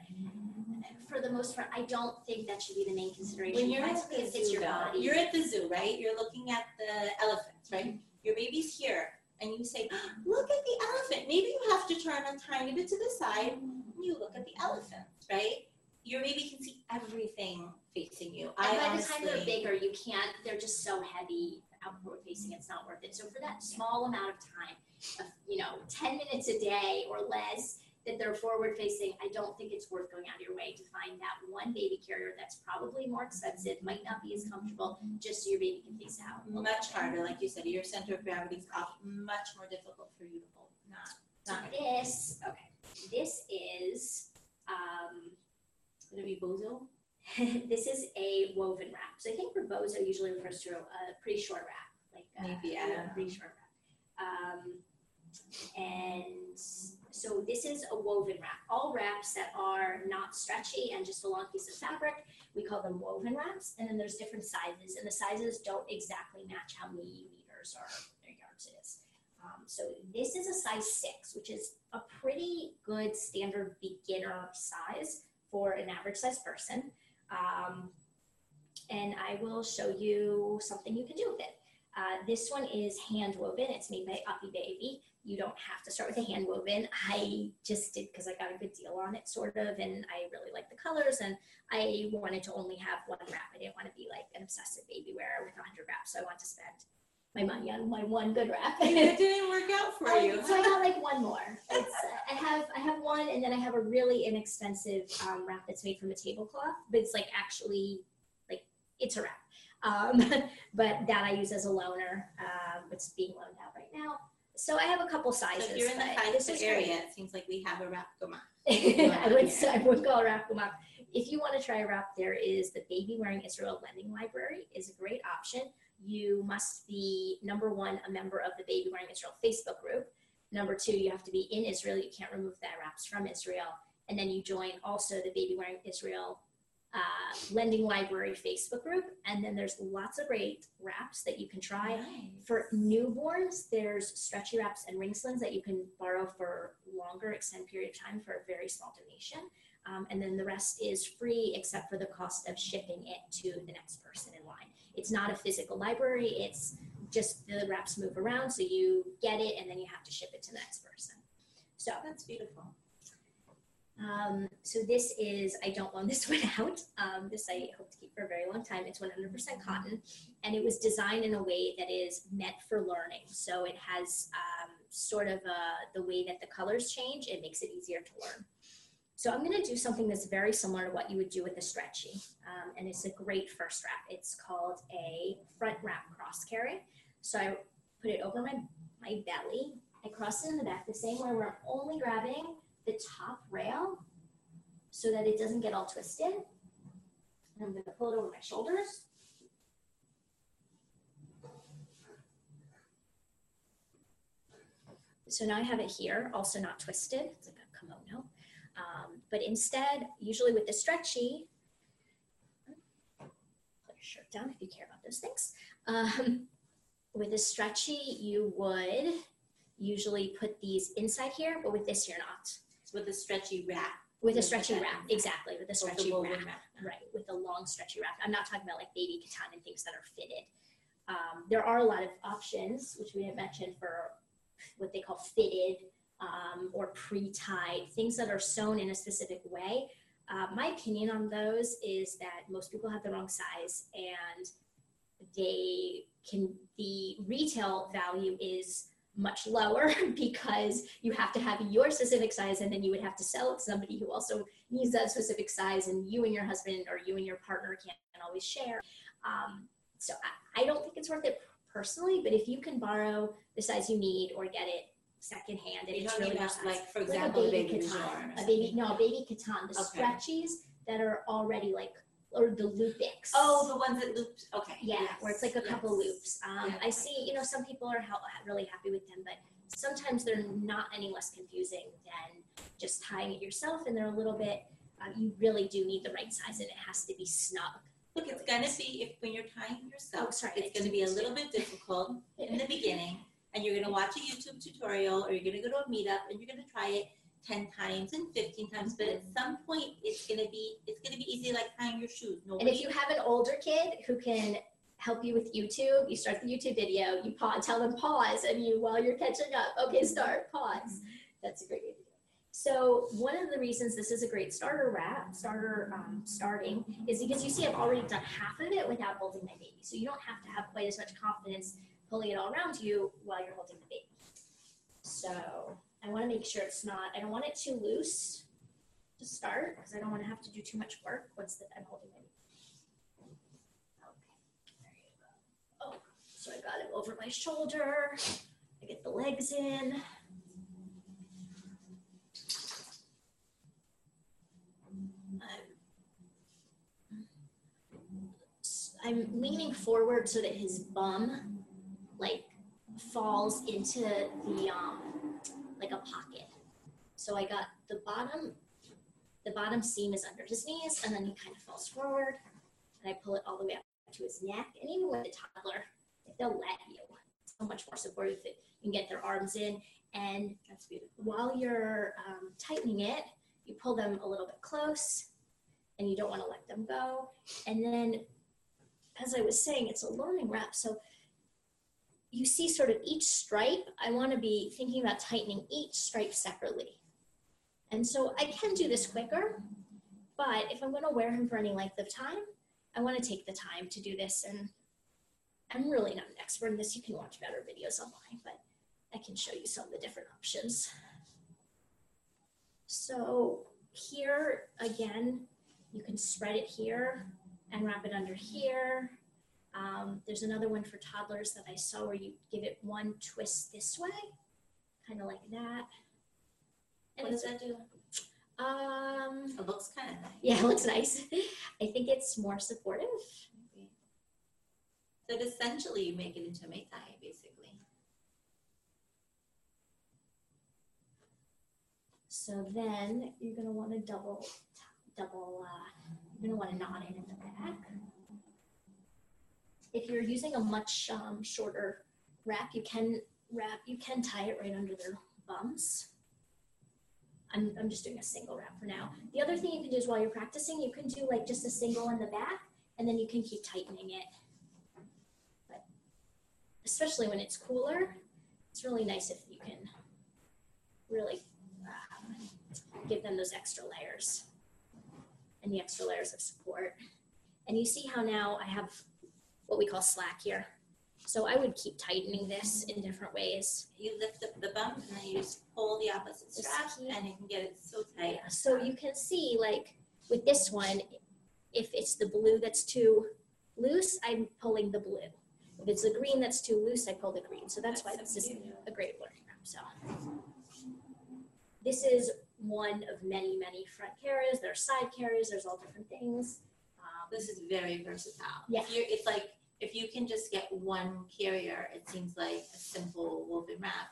for the most part, I don't think that should be the main consideration. When you're at the zoo, your though, you're at the zoo, right? You're looking at the elephants, right? Mm-hmm. Your baby's here, and you say, ah, "Look at the elephant." Maybe you have to turn a tiny bit to the side. And you look at the elephants, right? your baby can see everything facing you. And I by the time they're honestly- bigger, you can't, they're just so heavy outward facing, it's not worth it. So for that small amount of time, of, you know, ten minutes a day or less, that they're forward facing, I don't think it's worth going out of your way to find that one baby carrier that's probably more expensive, might not be as comfortable, just so your baby can face out. much harder, like you said, your center of gravity is off, much more difficult for you to hold. Not, not this, okay, this is, um, gonna be bozo. this is a woven wrap. So I think rebozo usually refers to a, pretty short wrap, like uh, Maybe, yeah, pretty short wrap. Um, and so this is a woven wrap. All wraps that are not stretchy and just a long piece of fabric, we call them woven wraps. And then there's different sizes, and the sizes don't exactly match how many meters or yards it is. Um, so this is a size six, which is a pretty good standard beginner size for an average size person. Um, and I will show you something you can do with it. Uh, this one is hand woven. It's made by Uppy Baby. You don't have to start with a hand woven. I just did because I got a good deal on it, sort of, and I really like the colors. And I wanted to only have one wrap. I didn't want to be like an obsessive baby wearer with 100 wraps. So I want to spend my money on my one good wrap. it didn't work out for Um, you. So I got like one more. It's, uh, I have I have one, and then I have a really inexpensive um, wrap that's made from a tablecloth, but it's like actually like it's a wrap. Um, but that I use as a loaner. Um, it's being loaned out right now. So I have a couple sizes. So if you're in the this five great. area, it seems like we have a wrap gemach. I would say, I would call a wrap up. If you want to try a wrap, there is the Baby Wearing Israel Lending Library is a great option. You must be number one a member of the Baby Wearing Israel Facebook group. Number two, you have to be in Israel. You can't remove the wraps from Israel. And then you join also the Baby Wearing Israel uh, Lending Library Facebook group. And then there's lots of great wraps that you can try. Nice. For newborns, there's stretchy wraps and ring slings that you can borrow for longer extended period of time for a very small donation. Um, and then the rest is free except for the cost of shipping it to the next person. It's not a physical library, it's just the wraps move around, so you get it and then you have to ship it to the next person. So That's beautiful. um, so this is, I don't loan this one out. Um, this I hope to keep for a very long time. It's 100% cotton and it was designed in a way that is meant for learning. So it has um, sort of uh, the way that the colors change, it makes it easier to learn. So I'm gonna do something that's very similar to what you would do with a stretchy. Um, and it's a great first wrap. It's called a front wrap cross carry. So I put it over my, my belly. I cross it in the back the same way where I'm only grabbing the top rail so that it doesn't get all twisted. And I'm gonna pull it over my shoulders. So now I have it here, also not twisted. It's like but instead, usually with the stretchy, put your shirt down if you care about those things. Um, with the stretchy, you would usually put these inside here, but with this, you're not. With a stretchy wrap. With a stretchy that wrap, exactly, with a stretchy woven wrap. Right, with a long stretchy wrap. I'm not talking about like baby K'tan and things that are fitted. Um, there are a lot of options, which we have mentioned for what they call fitted um, or pre-tied, things that are sewn in a specific way. Uh, my opinion on those is that most people have the wrong size and they can, the retail value is much lower because you have to have your specific size and then you would have to sell it to somebody who also needs that specific size and you and your husband or you and your partner can't always share. Um, so I, I don't think it's worth it personally, but if you can borrow the size you need or get it secondhand and You're it's talking really about size. like, for Like example, a a baby baby K'tan, a baby no, a baby K'tan, the Okay. stretchies that are already like or the loopix. Oh, the ones that looped, okay. Yeah, where it's like a couple yes. loops. Um, Yeah. I see, you know, some people are hel- really happy with them, but sometimes they're not any less confusing than just tying it yourself, and they're a little bit. Uh, you really do need the right size, and it has to be snug. Look, it's gonna be, if, when you're tying yourself, Oh, sorry, it's gonna be a didn't little bit difficult in the beginning. And you're gonna watch a YouTube tutorial or you're gonna go to a meetup and you're gonna try it ten times and fifteen times, but at mm-hmm. some point, it's gonna be, it's gonna be easy like tying your shoes. And if you have an older kid who can help you with YouTube, you start the YouTube video, you pause, tell them pause, and you while you're catching up, okay, mm-hmm. start, pause. Mm-hmm. That's a great to it. So one of the reasons this is a great starter wrap, starter um, starting, is because you see I've already done half of it without holding my baby. So you don't have to have quite as much confidence pulling it all around you while you're holding the baby. So I want to make sure it's not, I don't want it too loose to start because I don't want to have to do too much work once I'm holding baby. Okay, there you go. Oh, so I got it over my shoulder. I get the legs in. I'm leaning forward so that his bum like falls into the um like a pocket. So I got the bottom the bottom seam is under his knees and then he kind of falls forward and I pull it all the way up to his neck and even with a toddler if they'll let you so much more supportive that you can get their arms in and while you're um, tightening it, you pull them a little bit close and you don't want to let them go. And then, as I was saying, it's a learning wrap. So you see sort of each stripe. I want to be thinking about tightening each stripe separately. And so I can do this quicker, but if I'm going to wear him for any length of time, I want to take the time to do this. And I'm really not an expert in this. You can watch better videos online, but I can show you some of the different options. So here, again, you can spread it here and wrap it under here. Um, there's another one for toddlers that I saw where you give it one twist this way, kind of like that. And What does that do? um, It looks kind of nice. yeah, it looks nice. I think it's more supportive. So essentially you make it into a mei tai, basically. So then you're gonna want to double, double, uh, you're gonna want to knot it in the back. If you're using a much um, shorter wrap, you can wrap, you can tie it right under their bums. I'm, I'm just doing a single wrap for now. The other thing you can do is while you're practicing, you can do like just a single in the back and then you can keep tightening it. But especially when it's cooler, it's really nice if you can really um, give them those extra layers and the extra layers of support. And you see how now I have what we call slack here. So I would keep tightening this in different ways. You lift up the bump and then you just pull the opposite strap and you can get it so tight. Yeah, so you can see like with this one, if it's the blue that's too loose, I'm pulling the blue. If it's the green that's too loose, I pull the green. So that's, why That's this so is a great learning wrap. So this is one of many, many front carriers. There are side carriers. There's all different things. Um, This is very versatile. Yeah. You're, it's like, if you can just get one carrier, it seems like a simple woven wrap.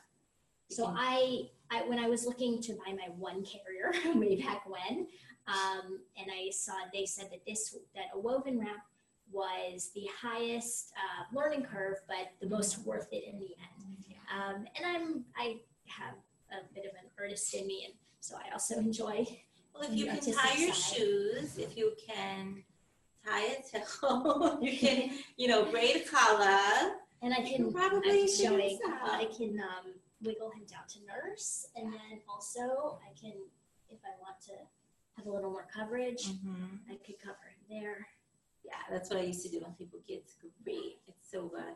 You So can- I, I, when I was looking to buy my one carrier way back when, um, and I saw they said that this that a woven wrap was the highest uh, learning curve, but the most worth it in the end. Um, and I'm I have a bit of an artist in me, and so I also enjoy. Well, if you can tie your side. shoes, if you can tie it to, you can, you know, braid a collar. And I can can probably I'm figure showing. I can um, wiggle him down to nurse, and then also I can, if I want to have a little more coverage, I could cover him there. Yeah, that's what I used to do when people get great. It's so good.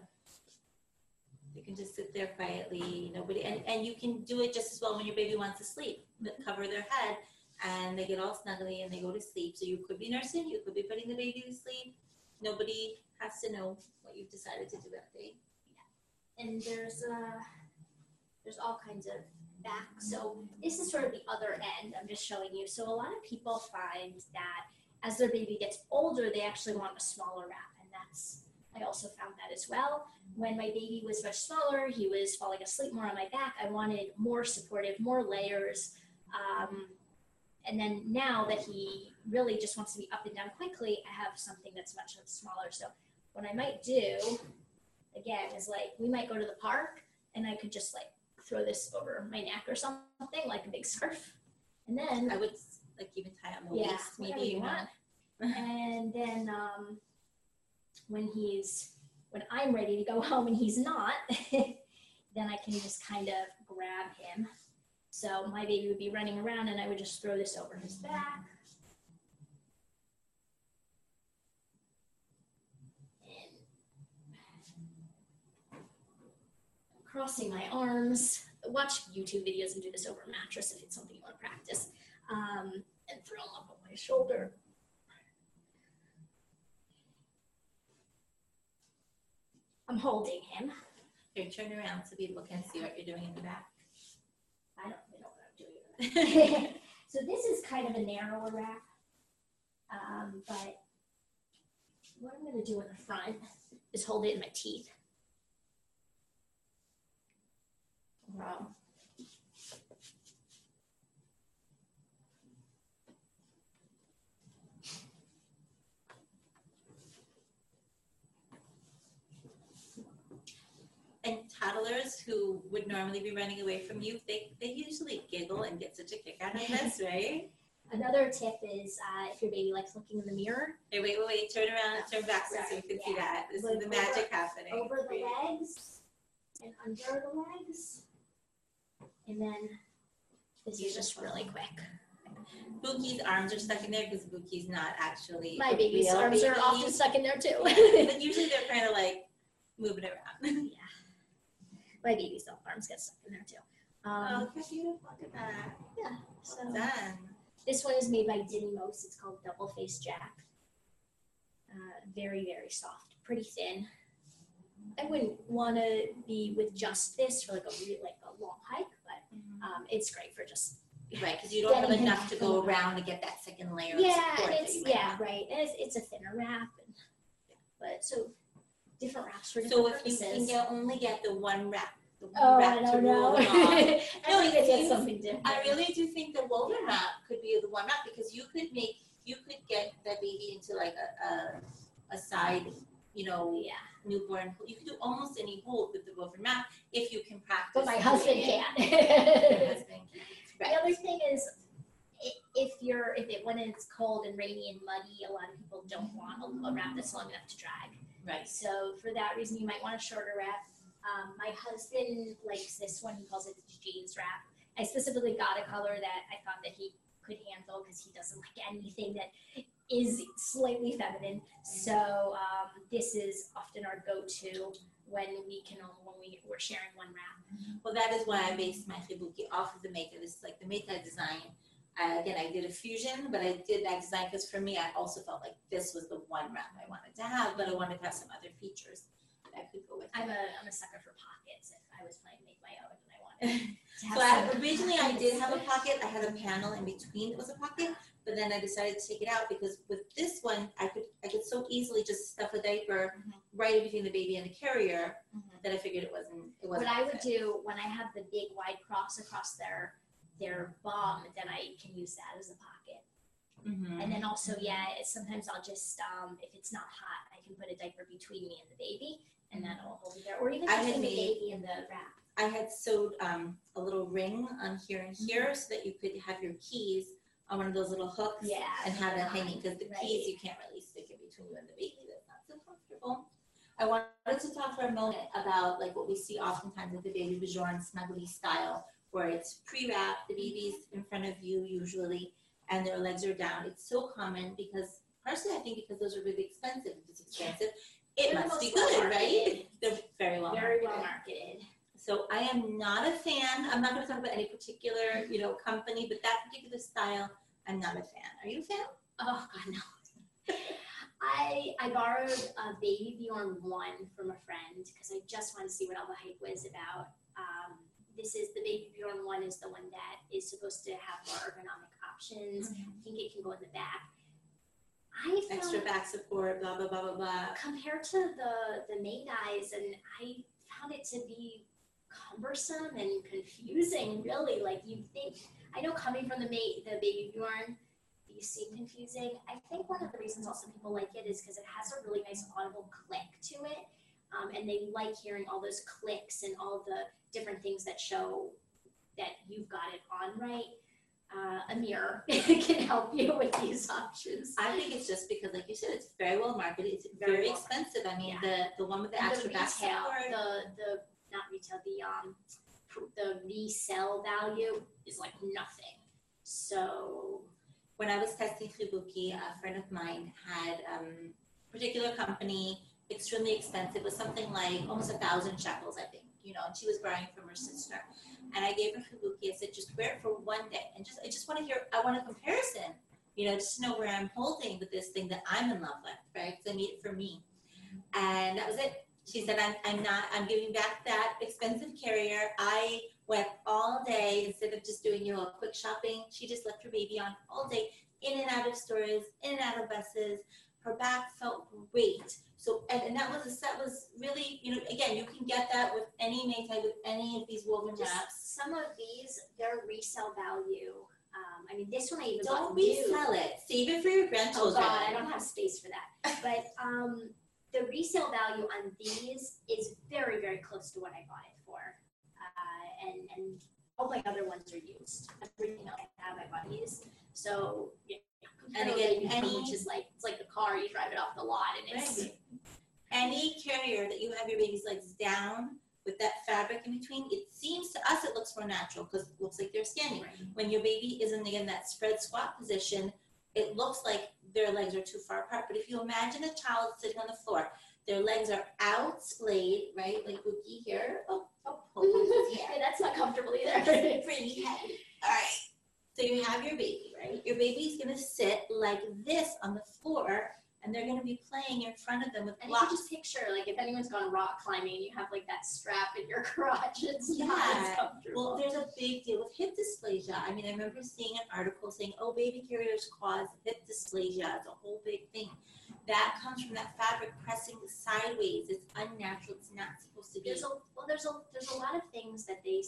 You can just sit there quietly, nobody, and, and you can do it just as well when your baby wants to sleep. But cover their head and they get all snuggly and they go to sleep. So you could be nursing, you could be putting the baby to sleep. Nobody has to know what you've decided to do that day. Yeah. and there's uh there's all kinds of back so this is sort of the other end i'm just showing you so a lot of people find that as their baby gets older they actually want a smaller wrap and that's i also found that as well when my baby was much smaller he was falling asleep more on my back i wanted more supportive more layers um, and then now that he really just wants to be up and down quickly i have something that's much smaller so what i might do again is like we might go to the park and I could just like throw this over my neck or something like a big scarf. And then I would like even tie on the Yeah, waist, maybe you want. and then um when he's when I'm ready to go home and he's not, then I can just kind of grab him. So my baby would be running around and I would just throw this over his back. Crossing my arms. Watch YouTube videos and do this over a mattress if it's something you want to practice. Um, and throw him up on my shoulder. I'm holding him. Here, turn around so people can see what you're doing in the back. I don't really know what I'm doing. so this is kind of a narrower wrap. Um, but what I'm going to do in the front is hold it in my teeth. Wow. And toddlers who would normally be running away from you, they, they usually giggle and get such a kick out of this, right? Another tip is uh, if your baby likes looking in the mirror, Hey, wait, wait, wait, turn around, turn back so you can see that. This is the over- magic happening. over the legs and under the legs. And then this is just really quick. Buki's arms are stuck in there because Buki's not actually. My baby's arms are baby. often stuck in there too. But usually they're kind of like moving around. My baby's arms get stuck in there too. Oh, Um, look how beautiful, look at that. Yeah. So Well done. this one is made by Didymos. It's called Double Face Jack. Uh, very very soft, pretty thin. I wouldn't want to be with just this for like a re- like a long hike, but um, it's great for just Right, because you don't have enough to go around to get that second layer of yeah, it's yeah right. And it's, it's a thinner wrap, and, but so different wraps for different So if purposes. you can get, only get the one wrap, the one oh, wrap I to don't know. them all. No, think it it gets seems- something different. I really do think the woven wrap could be the one wrap because you could make, you could get the baby into like a, a, a side, you know, yeah, newborn, you could do almost any hold with the woven wrap if you can practice. but my doing husband it. can't. Husband can. The Right. other thing is, i- if you're if it when it's cold and rainy and muddy, a lot of people don't want a, a wrap that's long enough to drag. Right. So for that reason, you might want a shorter wrap. Um, my husband likes this one. He calls it the jeans wrap. I specifically got a color that I thought that he could handle because he doesn't like anything that is slightly feminine. So um, this is often our go-to when we can only when we we're sharing one wrap. Well, that is why I based my Chibuki off of the Meika. This is like the Meika design. Uh, again, I did a fusion, but I did that design because for me, I also felt like this was the one wrap I wanted to have, but I wanted to have some other features that could go with. I'm a I'm a sucker for pockets. If I was playing make my own and I wanted to have So I, originally I did have a pocket. I had a panel in between that was a pocket, but then I decided to take it out because with this one, I could I could so easily just stuff a diaper Mhm. right in between the baby and the carrier that I figured it wasn't it What wasn't. I would do when I have the big wide cross across their their bum, then I can use that as a pocket. Mhm. And then also, yeah, sometimes I'll just um, if it's not hot, I can put a diaper between me and the baby, and then I'll hold it there, or even I had between the made- baby and the wrap. I had sewed um, a little ring on here and here so that you could have your keys on one of those little hooks Yeah, and have it hanging because the Right. keys you can't really stick in between you and the baby. That's not so comfortable. I wanted to talk for a moment about like what we see oftentimes with the baby Bjorn snuggly style, where it's pre-wrapped, the baby's in front of you usually, and their legs are down. It's so common because personally I think because those are really expensive. If it's expensive, it They're must be good, right? They're very well Very marketed. well marketed. So I am not a fan. I'm not going to talk about any particular, you know, company, but that particular style, I'm not a fan. Are you a fan? Oh God, no. I I borrowed a Baby Bjorn one from a friend because I just wanted to see what all the hype was about. Um, this is the Baby Bjorn one is the one that is supposed to have more ergonomic options. Mm-hmm. I think it can go in the back. I Extra back support, blah blah blah blah blah. compared to the the main eyes, and I found it to be cumbersome and confusing. Really, like you think. I know coming from the ma- the baby Bjorn, these seem confusing. I think one of the reasons also people like it is because it has a really nice audible click to it, um, and they like hearing all those clicks and all the different things that show that you've got it on right. Uh, a mirror can help you with these options. I think it's just because, like you said, it's very well marketed. It's Very very, well expensive. I mean, Yeah. the the one with the And extra the retail, the the not retail, the um the resale value is like nothing. So when I was testing Chibuki, a friend of mine had um, particular company, extremely expensive, was something like almost a thousand shekels, I think, you know, and she was borrowing from her sister. And I gave her Chibuki. I said, just wear it for one day, and just I just want to hear. I want a comparison, you know, just to know where I'm holding with this thing that I'm in love with, right? Because I need it for me. And that was it. She said, I'm, I'm not, I'm giving back that expensive carrier. I went all day instead of just doing, you know, a quick shopping. She just left her baby on all day, in and out of stores, in and out of buses. Her back felt great. So, and, and that was a that was really, you know, again, you can get that with any type with any of these woven just wraps. some of these, their resale value. Um, I mean, this one I even Don't new. resell it. Save it for your Oh grandchildren. God, I don't have space for that. But um, the resale value on these is very, very close to what I bought it for. Uh, and and all my other ones are used. Everything else I have, I bought used. So yeah, And again, any- which is like it's like the car you drive it off the lot and it's Any carrier that you have your baby's legs down with that fabric in between, it seems to us it looks more natural because it looks like they're standing. When your baby is in again that spread squat position, it looks like their legs are too far apart. But if you imagine a child sitting on the floor, their legs are out splayed, right? Like Buki here. Oh, oh, on, yeah, that's not comfortable either. pretty heavy. All right. So you have your baby, right? Your baby's gonna sit like this on the floor, and they're gonna be playing in front of them with And you blocks. just picture, like, if anyone's gone rock climbing you have like that strap in your crotch, it's not Yeah. as comfortable. Well, there's a big deal with hip dysplasia. I mean, I remember seeing an article saying, "Oh, baby carriers cause hip dysplasia." It's a whole big thing. That comes from that fabric pressing sideways. It's unnatural. It's not supposed to be. There's a well, there's a there's a lot of things that they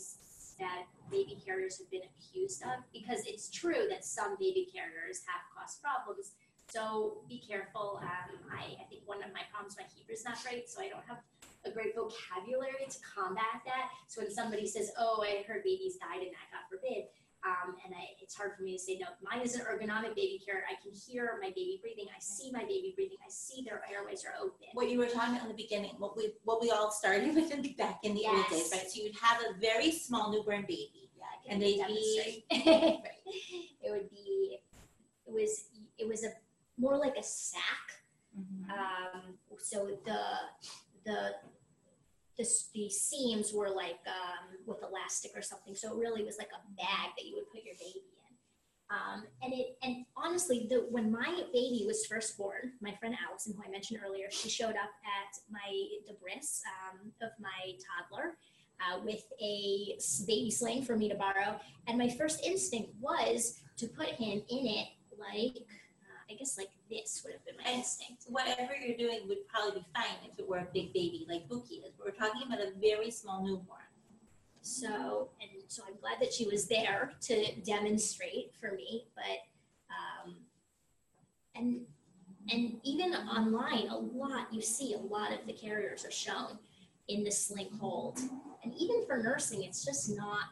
that baby carriers have been accused of because it's true that some baby carriers have caused problems. So be careful. Um, I, I think one of my problems, my Hebrew's not great, so I don't have a great vocabulary to combat that. So when somebody says, "Oh, I heard babies died in that," God forbid, um, and I, it's hard for me to say no. Mine is an ergonomic baby carrier. I can hear my baby breathing. I see my baby breathing. I see their airways are open. what you were talking about in the beginning, what we what we all started with in the, back in the old days, right? So you'd have a very small newborn baby. Yeah, And they'd be- it would be, it was, it was a more like a sack. Um, so the the the, seams were like um, with elastic or something. So it really was like a bag that you would put your baby in. Um, and it and honestly, the when my baby was first born, my friend Allison, who I mentioned earlier, she showed up at my the bris um, of my toddler uh, with a baby sling for me to borrow. And my first instinct was to put him in it like I guess like this would have been my instinct. Whatever you're doing would probably be fine if it were a big baby like Buki is. We're talking about a very small newborn. So, and so I'm glad that she was there to demonstrate for me. But, um, and and even online, a lot you see a lot of the carriers are shown in the sling hold, and even for nursing, it's just not.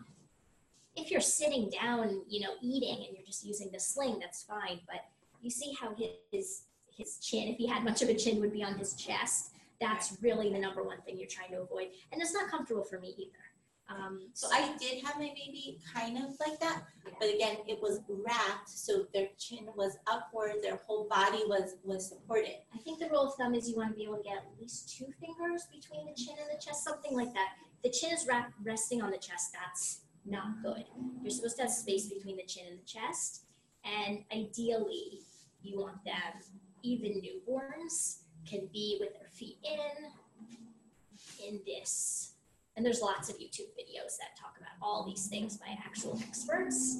If you're sitting down, you know, eating, and you're just using the sling, that's fine. But you see how his his chin, if he had much of a chin, would be on his chest. That's really the number one thing you're trying to avoid, and it's not comfortable for me either. Um, So I did have my baby kind of like that, but again, it was wrapped, so their chin was upward, their whole body was was supported. I think the rule of thumb is you want to be able to get at least two fingers between the chin and the chest, something like that. If the chin is wrap- resting on the chest, that's not good. You're supposed to have space between the chin and the chest, and ideally, you want them, even newborns, can be with their feet in, in this. And there's lots of YouTube videos that talk about all these things by actual experts.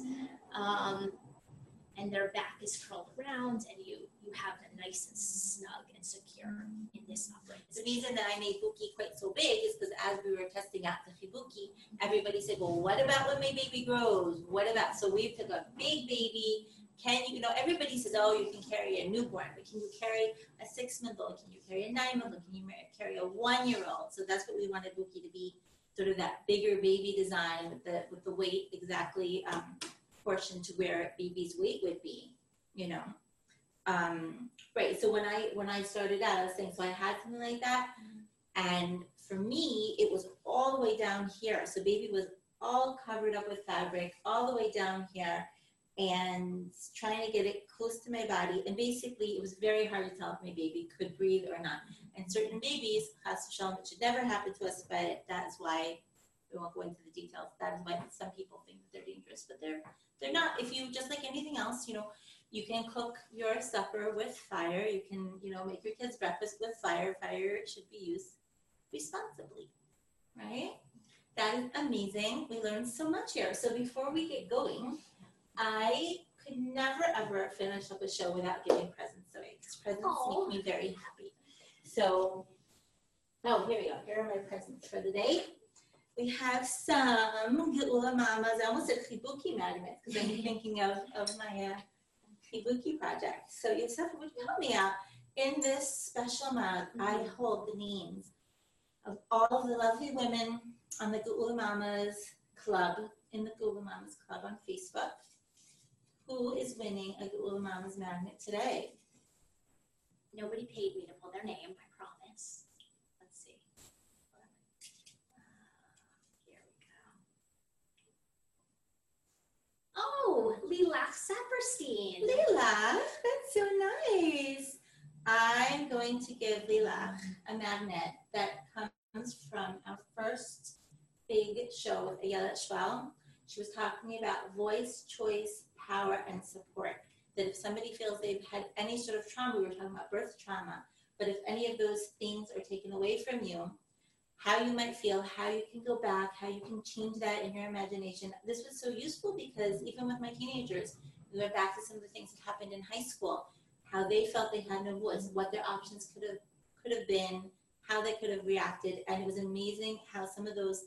Um, and their back is curled around and you you have them nice and snug and secure in this upright The reason that I made Buki quite so big is because as we were testing out the Chibuki, everybody said, well, what about when my baby grows? What about, so we took a big baby, can you, you know, everybody says, oh, you can carry a newborn, but can you carry a six month old? Can you carry a nine month old? Can you carry a one year old? So that's what we wanted Buki to be, sort of that bigger baby design with the, with the weight exactly um, proportioned to where baby's weight would be, you know? Um, right, so when I, when I started out, I was saying, so I had something like that, and for me, it was all the way down here. So baby was all covered up with fabric all the way down here and trying to get it close to my body. And basically, it was very hard to tell if my baby could breathe or not. And certain babies, Chas v'shalom, it should never happen to us, but that's why we won't go into the details. That is why some people think that they're dangerous, but they're they're not. If you just like anything else, you know, you can cook your supper with fire. You can, you know, make your kids breakfast with fire. Fire should be used responsibly, right? That is amazing. We learned so much here. So before we get going, I could never ever finish up a show without giving presents away because presents Aw. make me very happy. So, oh, here we go. Here are my presents for the day. We have some Geula Mamas. I almost said Chibuki magnets because I'm thinking of, of my uh, project. So, Yosef, would you help me out? In this special mug, I hold the names of all of the lovely women on the Geula Mamas Club, in the Geula Mamas Club on Facebook. Who is winning a Geula Mamas magnet today? Nobody paid me to pull their name, I promise. Let's see. Uh, Here we go. Oh, Lilach Saperstein. Lilach, that's so nice. I'm going to give Lilach a magnet that comes from our first big show with Ayala Schwal. She was talking about voice, choice, power, and support. That if somebody feels they've had any sort of trauma, we were talking about birth trauma, but if any of those things are taken away from you, how you might feel, how you can go back, how you can change that in your imagination. This was so useful because even with my teenagers, we went back to some of the things that happened in high school, how they felt they had no voice, what their options could have could have been, how they could have reacted, and it was amazing how some of those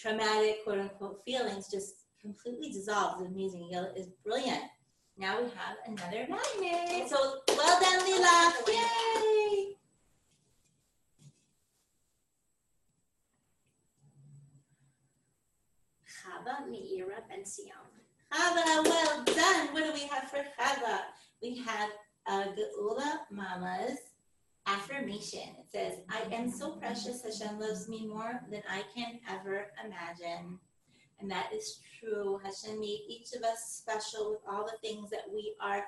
traumatic quote unquote feelings just completely dissolved. It was amazing. Yella is brilliant. Now we have another magnet. So well done, Lila. Yay! Chava Meira Ben Sion. Chava, well done. What do we have for Chava? We have a Geula Mama's affirmation. It says, I am so precious. Hashem loves me more than I can ever imagine. And that is true. Hashem made each of us special with all the things that we are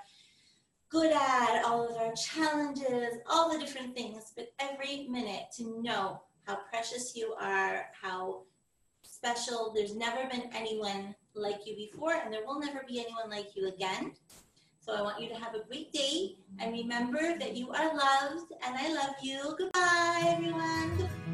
good at, all of our challenges, all the different things. But every minute to know how precious you are, how special. There's never been anyone like you before, and there will never be anyone like you again. So I want you to have a great day and remember that you are loved and I love you. Goodbye, everyone.